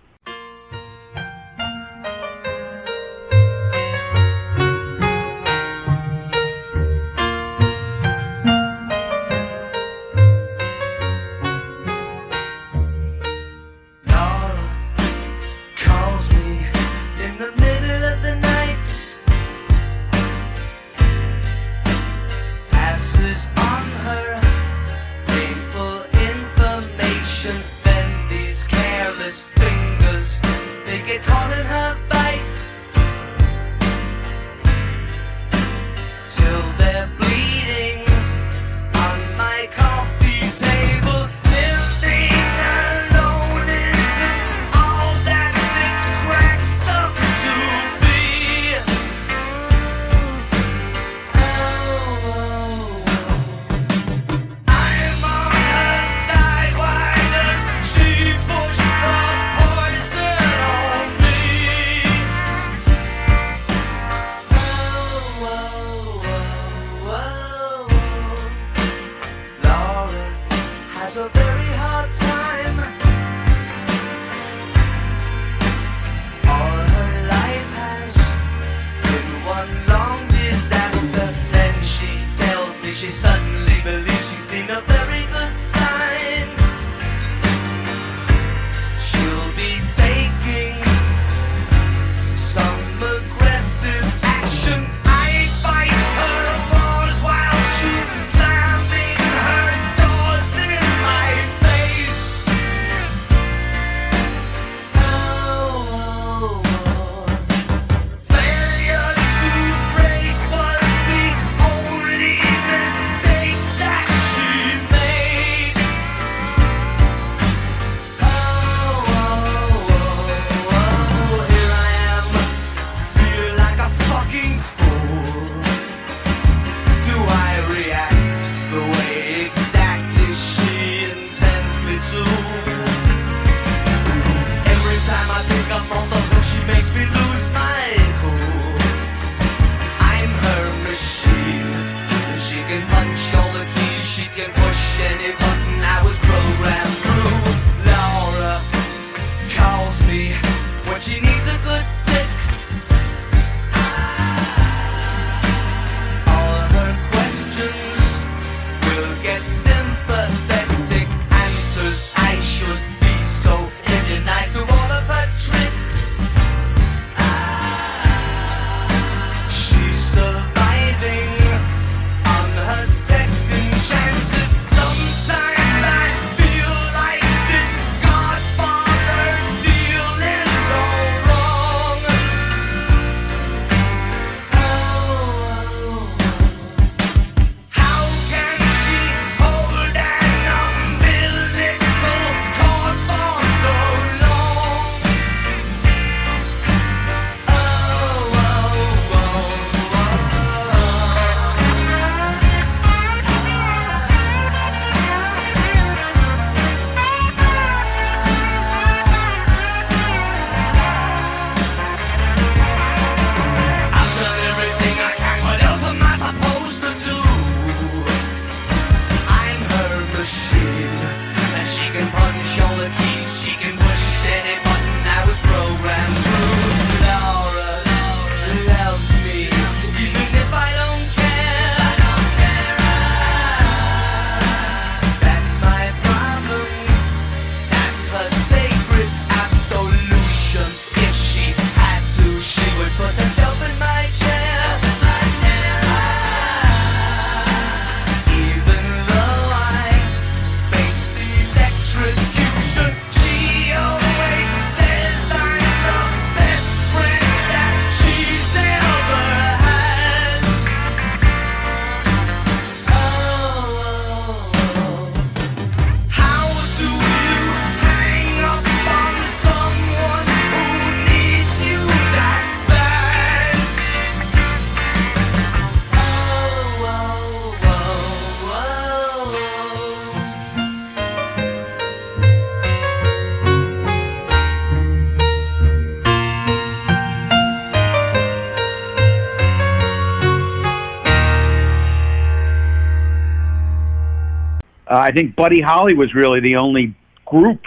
I think Buddy Holly was really the only group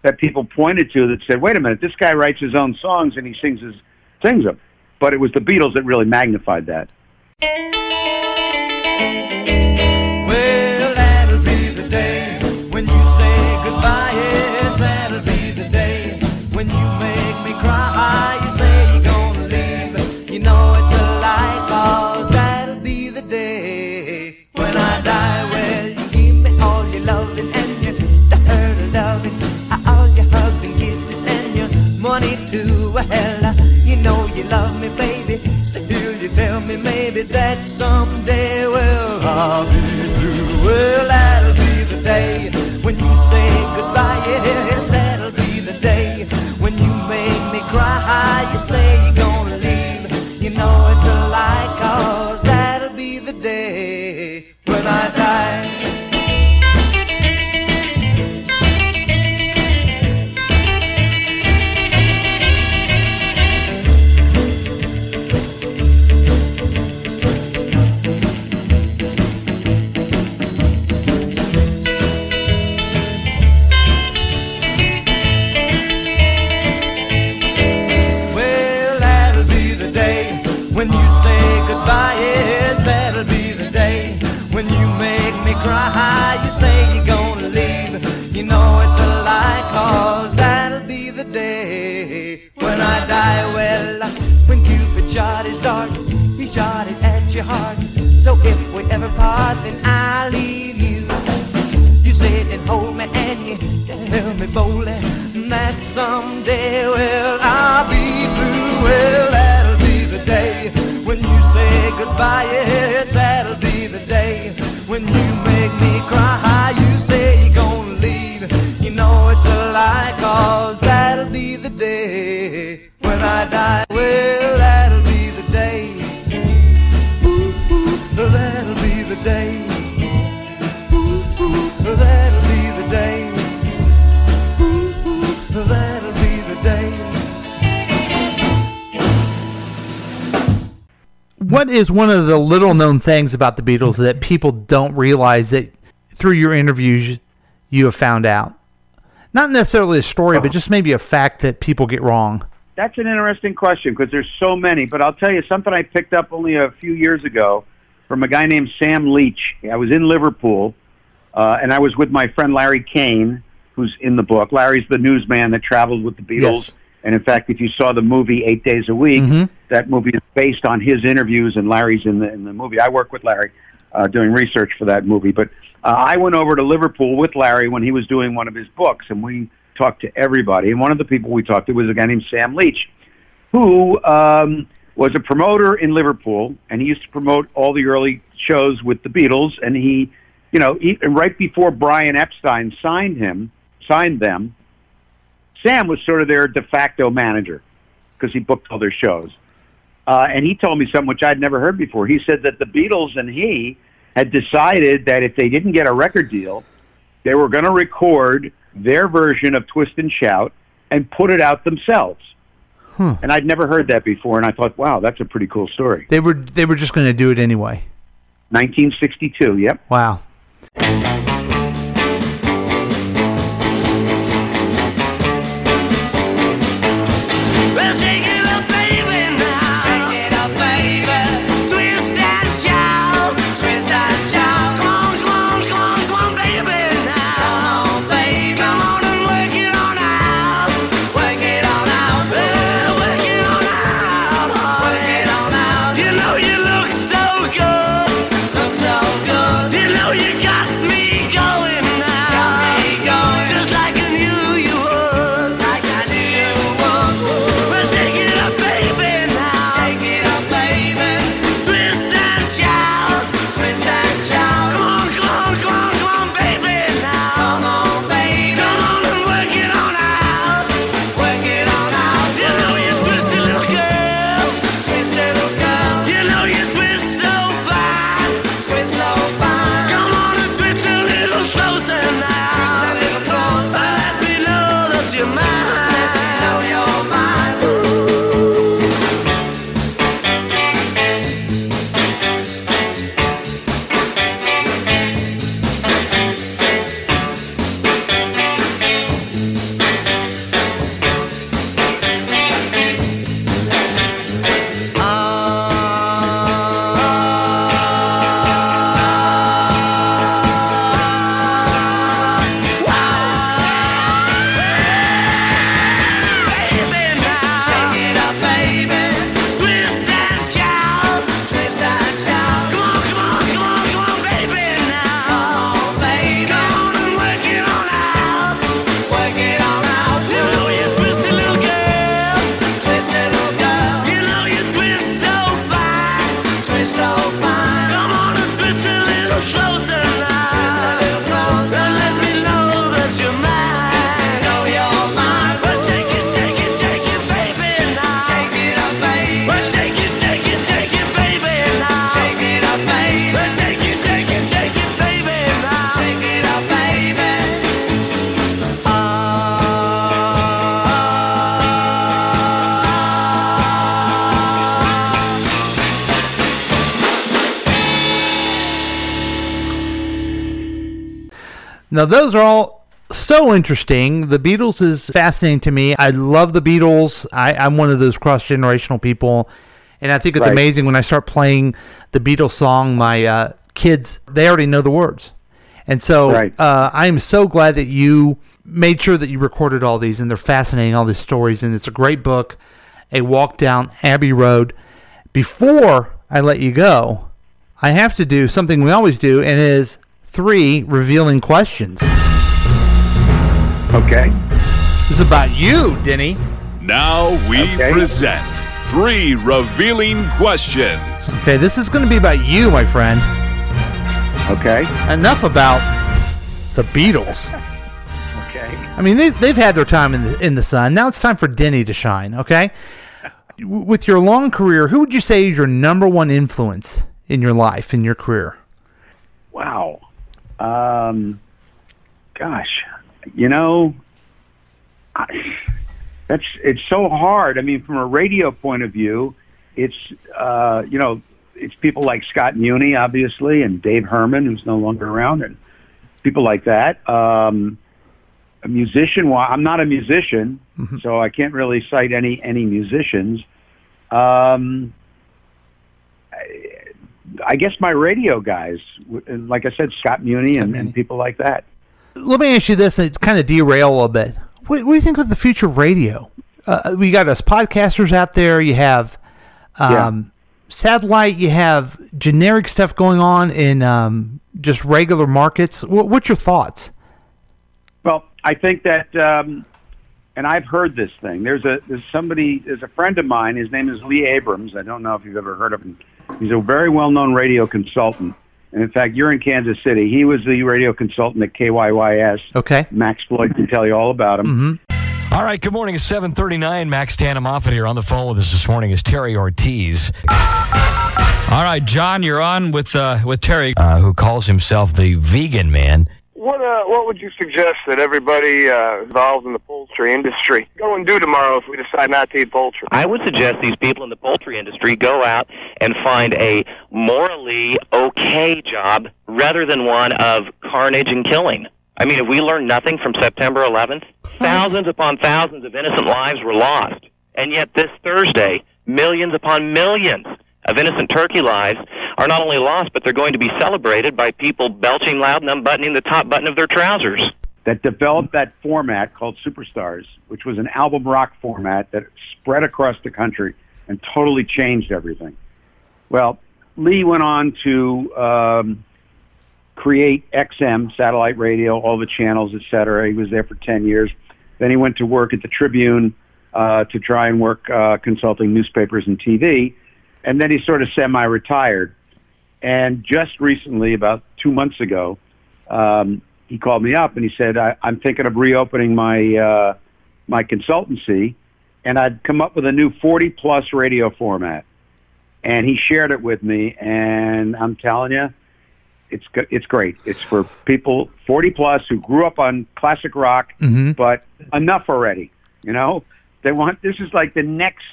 that people pointed to that said, "Wait a minute, this guy writes his own songs and he sings his sings them." But it was the Beatles that really magnified that. That someday, is one of the little known things about the Beatles that people don't realize that through your interviews you have found out? Not necessarily a story, but just maybe a fact that people get wrong. That's an interesting question because there's so many. But I'll tell you something I picked up only a few years ago from a guy named Sam Leach. I was in Liverpool, uh, and I was with my friend Larry Kane, who's in the book. Larry's the newsman that traveled with the Beatles. Yes. And in fact, if you saw the movie Eight Days a Week, Mhm. that movie is based on his interviews, and Larry's in the in the movie. I work with Larry uh, doing research for that movie. But uh, I went over to Liverpool with Larry when he was doing one of his books, and we talked to everybody. And one of the people we talked to was a guy named Sam Leach, who um, was a promoter in Liverpool, and he used to promote all the early shows with the Beatles. And he, you know, he, and right before Brian Epstein signed him, signed them, Sam was sort of their de facto manager because he booked all their shows. Uh, and he told me something which I'd never heard before. He said that the Beatles and he had decided that if they didn't get a record deal, they were going to record their version of Twist and Shout and put it out themselves. And I'd never heard that before, and I thought, wow, that's a pretty cool story. They were they were just going to do it anyway. 1962, yep. Wow. Now, those are all so interesting. The Beatles is fascinating to me. I love the Beatles. I, I'm one of those cross generational people. And I think it's Right. amazing when I start playing the Beatles song, my uh, kids, they already know the words. And so Right. uh, I am so glad that you made sure that you recorded all these, and they're fascinating, all these stories. And it's a great book, A Walk Down Abbey Road. Before I let you go, I have to do something we always do, and it is three revealing questions. Okay. This is about you, Denny. Now we Okay. present three revealing questions. Okay, this is going to be about you, my friend. Okay. Enough about the Beatles. Okay. I mean, they've, they've had their time in the in the sun. Now it's time for Denny to shine. Okay, with your long career, who would you say is your number one influence in your life, in your career? Wow. Um, gosh, you know, I, that's it's so hard. I mean, from a radio point of view, it's uh, you know, it's people like Scott Muni, obviously, and Dave Herman, who's no longer around, and people like that. Um, a musician. Well, I'm not a musician, so I can't really cite any any musicians. Um, I guess my radio guys, like I said, Scott Muni and, and people like that. Let me ask you this, and it's kind of derail a little bit. What, what do you think of the future of radio? Uh, we got us podcasters out there. You have um, satellite. You have generic stuff going on in um, just regular markets. What, what's your thoughts? Well, I think that, um, and I've heard this thing. There's a there's somebody, there's a friend of mine. His name is Lee Abrams. I don't know if you've ever heard of him. He's a very well known radio consultant. And in fact, you're in Kansas City. He was the radio consultant at KYYS. Okay. Max Floyd can tell you all about him. All right, good morning. It's 739. Max Tanamoffat here on the phone with us this morning is Terry Ortiz. All right, John, you're on with uh, with Terry, uh, who calls himself the vegan man. What uh, what would you suggest that everybody uh, involved in the poultry industry go and do tomorrow if we decide not to eat poultry? I would suggest these people in the poultry industry go out and find a morally okay job rather than one of carnage and killing. I mean, if we learn nothing from September 11th, thousands upon thousands of innocent lives were lost. And yet this Thursday, millions upon millions of innocent turkey lives are not only lost, but they're going to be celebrated by people belching loud and unbuttoning the top button of their trousers. that developed that format called Superstars, which was an album rock format that spread across the country and totally changed everything. Well, Lee went on to um, create XM, satellite radio, all the channels, et cetera. He was there for 10 years. Then he went to work at the Tribune uh, to try and work uh, consulting newspapers and TV. And then he sort of semi retired. And just recently, about two months ago, um, he called me up and he said, I, "I'm thinking of reopening my uh, my consultancy, and I'd come up with a new 40 plus radio format." And he shared it with me, and I'm telling you, it's it's great. It's for people 40 plus who grew up on classic rock, Mhm. but enough already. You know, they want this is like the next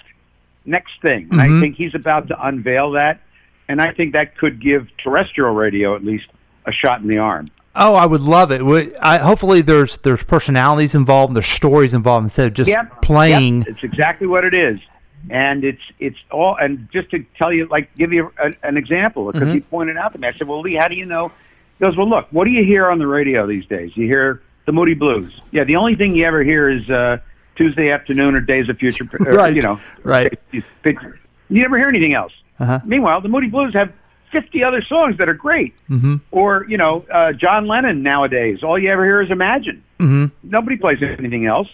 next thing. And I think he's about to unveil that, and I think that could give terrestrial radio at least a shot in the arm. Oh, I would love it. I, hopefully, there's there's personalities involved, and there's stories involved instead of just Yep. playing. Yep. It's exactly what it is, and it's it's all. And just to tell you, like, give you a, an example, because Mhm. he pointed out to me, I said, "Well, Lee, how do you know?" He goes, "Well, look, what do you hear on the radio these days? You hear the Moody Blues. Yeah, the only thing you ever hear is uh, Tuesday afternoon or Days of Future. Or, Right. You know, Right. You never hear anything else. Uh-huh. Meanwhile, the Moody Blues have 50 other songs that are great. Mm-hmm. Or, you know, uh, John Lennon nowadays, all you ever hear is Imagine. Mm-hmm. Nobody plays anything else.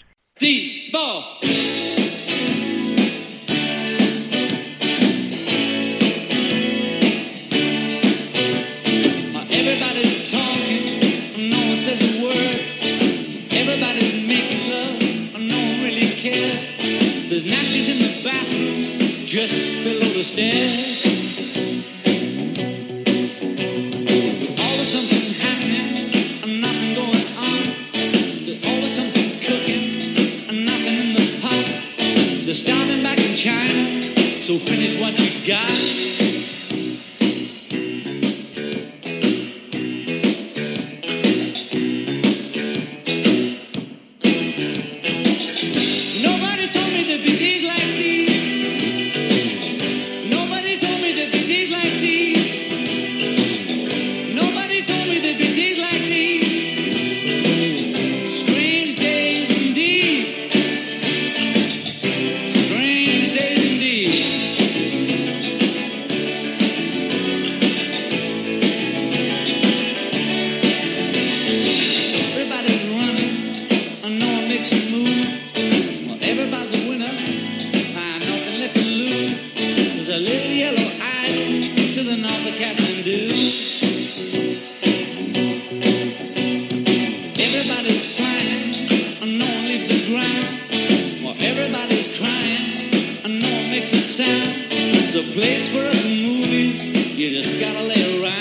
Everybody's talking, no one says a word. Everybody's making love, no one really cares. There's napkins in the bathroom, just below the stairs. Always something happening, and nothing going on. Something cooking, and nothing in the pot. They're starving back in China, so finish what you got. Place for us in movies. You just gotta lay around.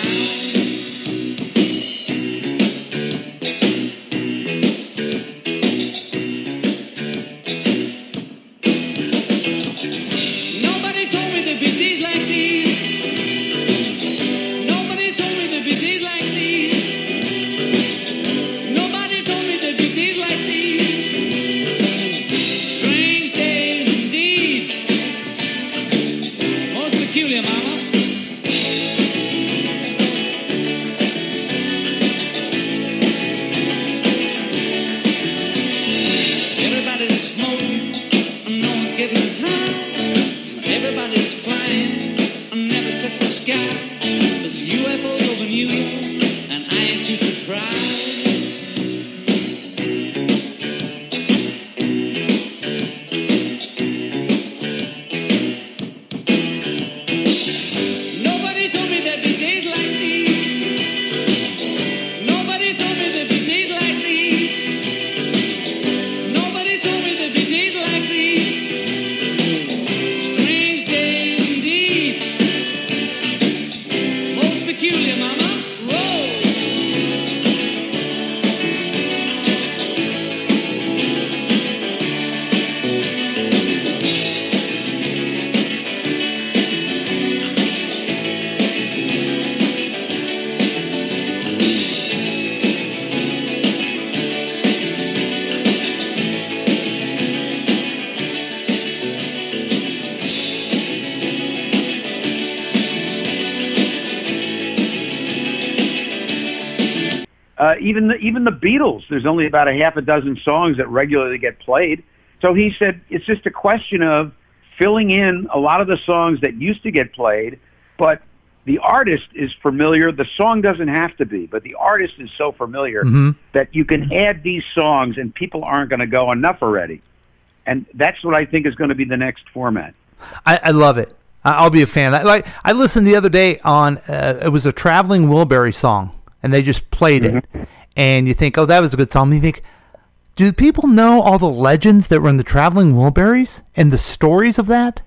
Even the even the Beatles, there's only about a half a dozen songs that regularly get played. So he said it's just a question of filling in a lot of the songs that used to get played, but the artist is familiar. The song doesn't have to be, but the artist is so familiar Mhm. that you can add these songs and people aren't going to go enough already. And that's what I think is going to be the next format. I, I love it. I'll be a fan. I, like I listened the other day on uh, it was a traveling Wilbury song, and they just played it, and you think, oh, that was a good song. You think, do people know all the legends that were in the traveling Wilburys and the stories of that?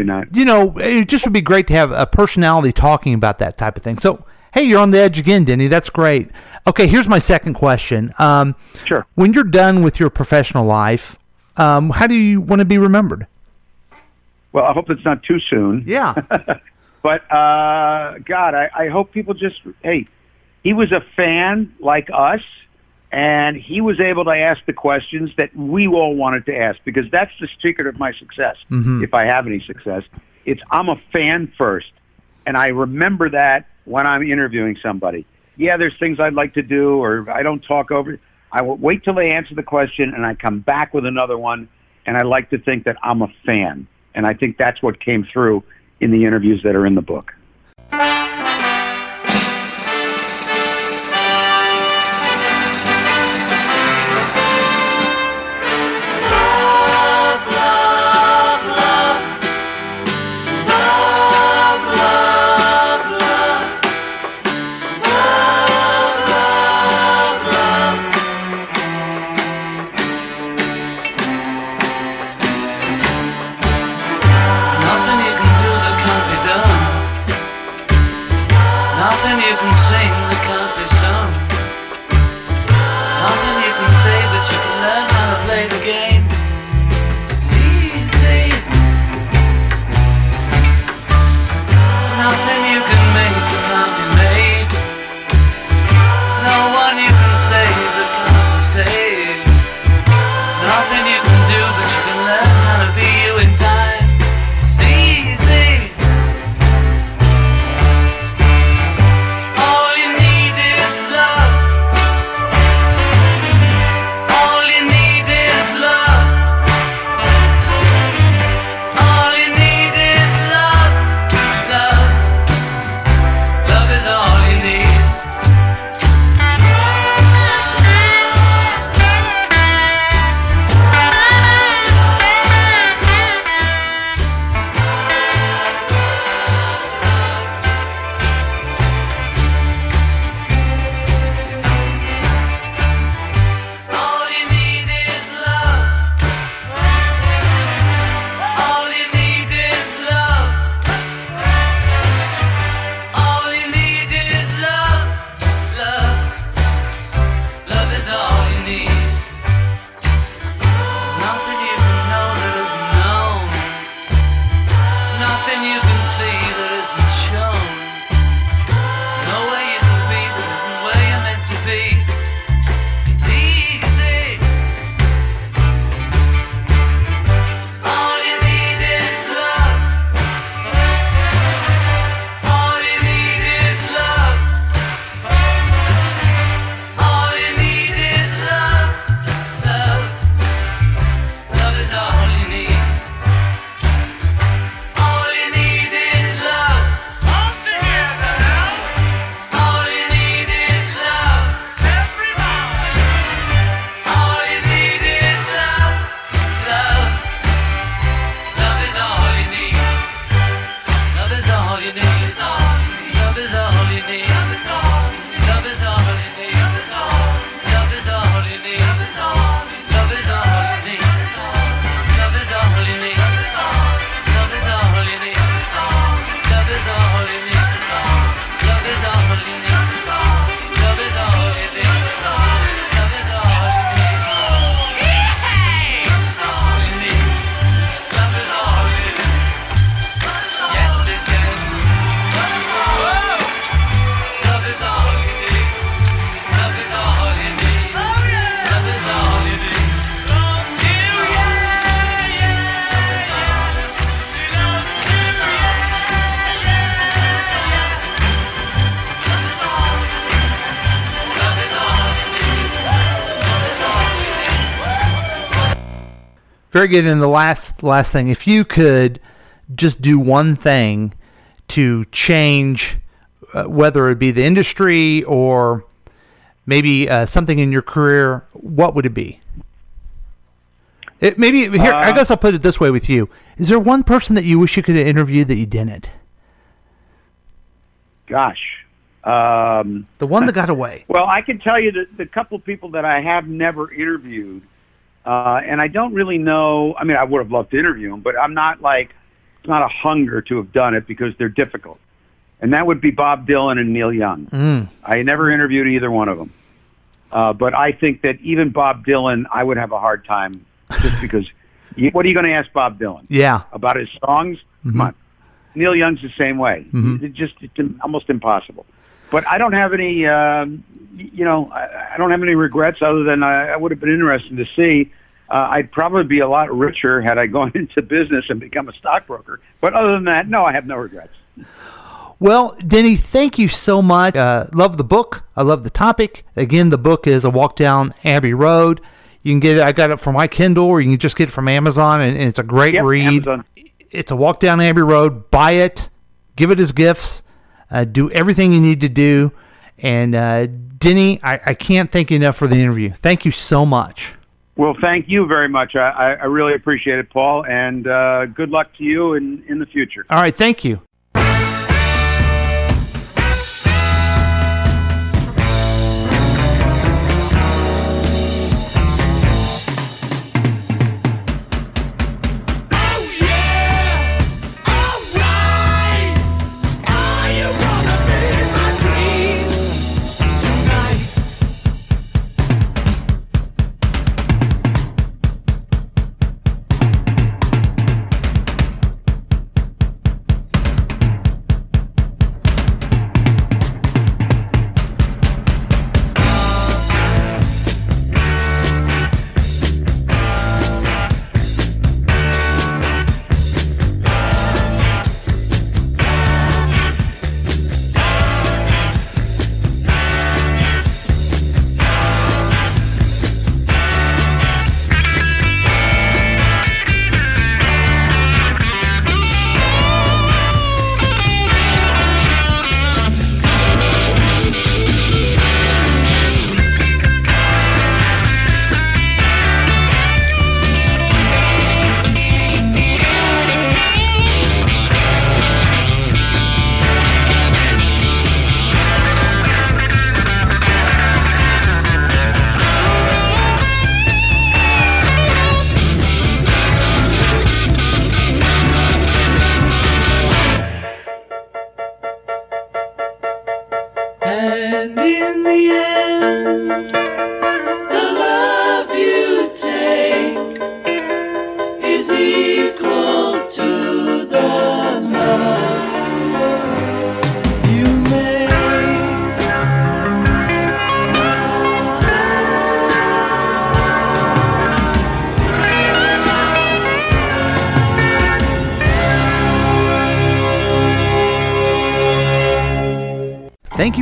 Probably not. You know, it just would be great to have a personality talking about that type of thing. So, hey, you're on the edge again, Denny. That's great. Okay, here's my second question. Um, sure. When you're done with your professional life, um, how do you want to be remembered? Well, I hope it's not too soon. Yeah. but uh, God, I, I hope people just hey, he was a fan like us, and he was able to ask the questions that we all wanted to ask because that's the secret of my success. Mhm. If I have any success, it's I'm a fan first, and I remember that when I'm interviewing somebody. Yeah, there's things I'd like to do, or I don't talk over. I will wait till they answer the question, and I come back with another one. And I like to think that I'm a fan, and I think that's what came through in the interviews that are in the book. Very good. And the last last thing, if you could just do one thing to change, uh, whether it be the industry or maybe uh, something in your career, what would it be? It, maybe here. I Uh, guess I'll put it this way with you: Is there one person that you wish you could have interviewed that you didn't? Gosh. Um, the one that got away. Well, I can tell you that the couple people that I have never interviewed, uh, and I don't really know. I mean, I would have loved to interview them, but I'm not like it's not a hunger to have done it because they're difficult. And that would be Bob Dylan and Neil Young. Mm. I never interviewed either one of them. Uh, but I think that even Bob Dylan, I would have a hard time just because. You, what are you going to ask Bob Dylan Yeah. about his songs? Come on. Neil Young's the same way. Mhm. It's just it's almost impossible. But I don't have any, y- you know, I, I don't have any regrets other than I, I would have been interested to see. Uh, I'd probably be a lot richer had I gone into business and become a stockbroker. But other than that, no, I have no regrets. Well, Denny, thank you so much. Uh, love the book. I love the topic. Again, the book is A Walk Down Abbey Road. You can get it. I got it from my Kindle, or you can just get it from Amazon, and, and it's a great Yep, read. Amazon. It's a walk down Abbey Road. Buy it. Give it as gifts. Uh, do everything you need to do. And uh, Denny, I, I can't thank you enough for the interview. Thank you so much. Well, thank you very much. I, I, really appreciate it, Paul, and uh, good luck to you in, in the future. All right, thank you.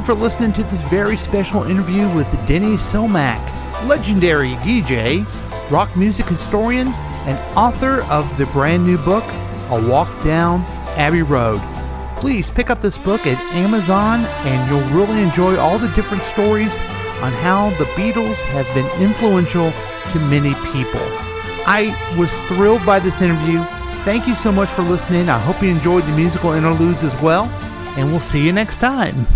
For listening to this very special interview with Denny Somach, legendary DJ, rock music historian, and author of the brand new book, A Walk Down Abbey Road. Please pick up this book at Amazon and you'll really enjoy all the different stories on how the Beatles have been influential to many people. I was thrilled by this interview. Thank you so much for listening. I hope you enjoyed the musical interludes as well, and we'll see you next time.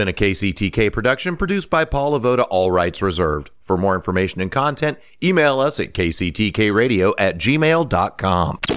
Been a KCTK production produced by Paul Avoda, all rights reserved. For more information and content, email us at kctkradio at gmail.com.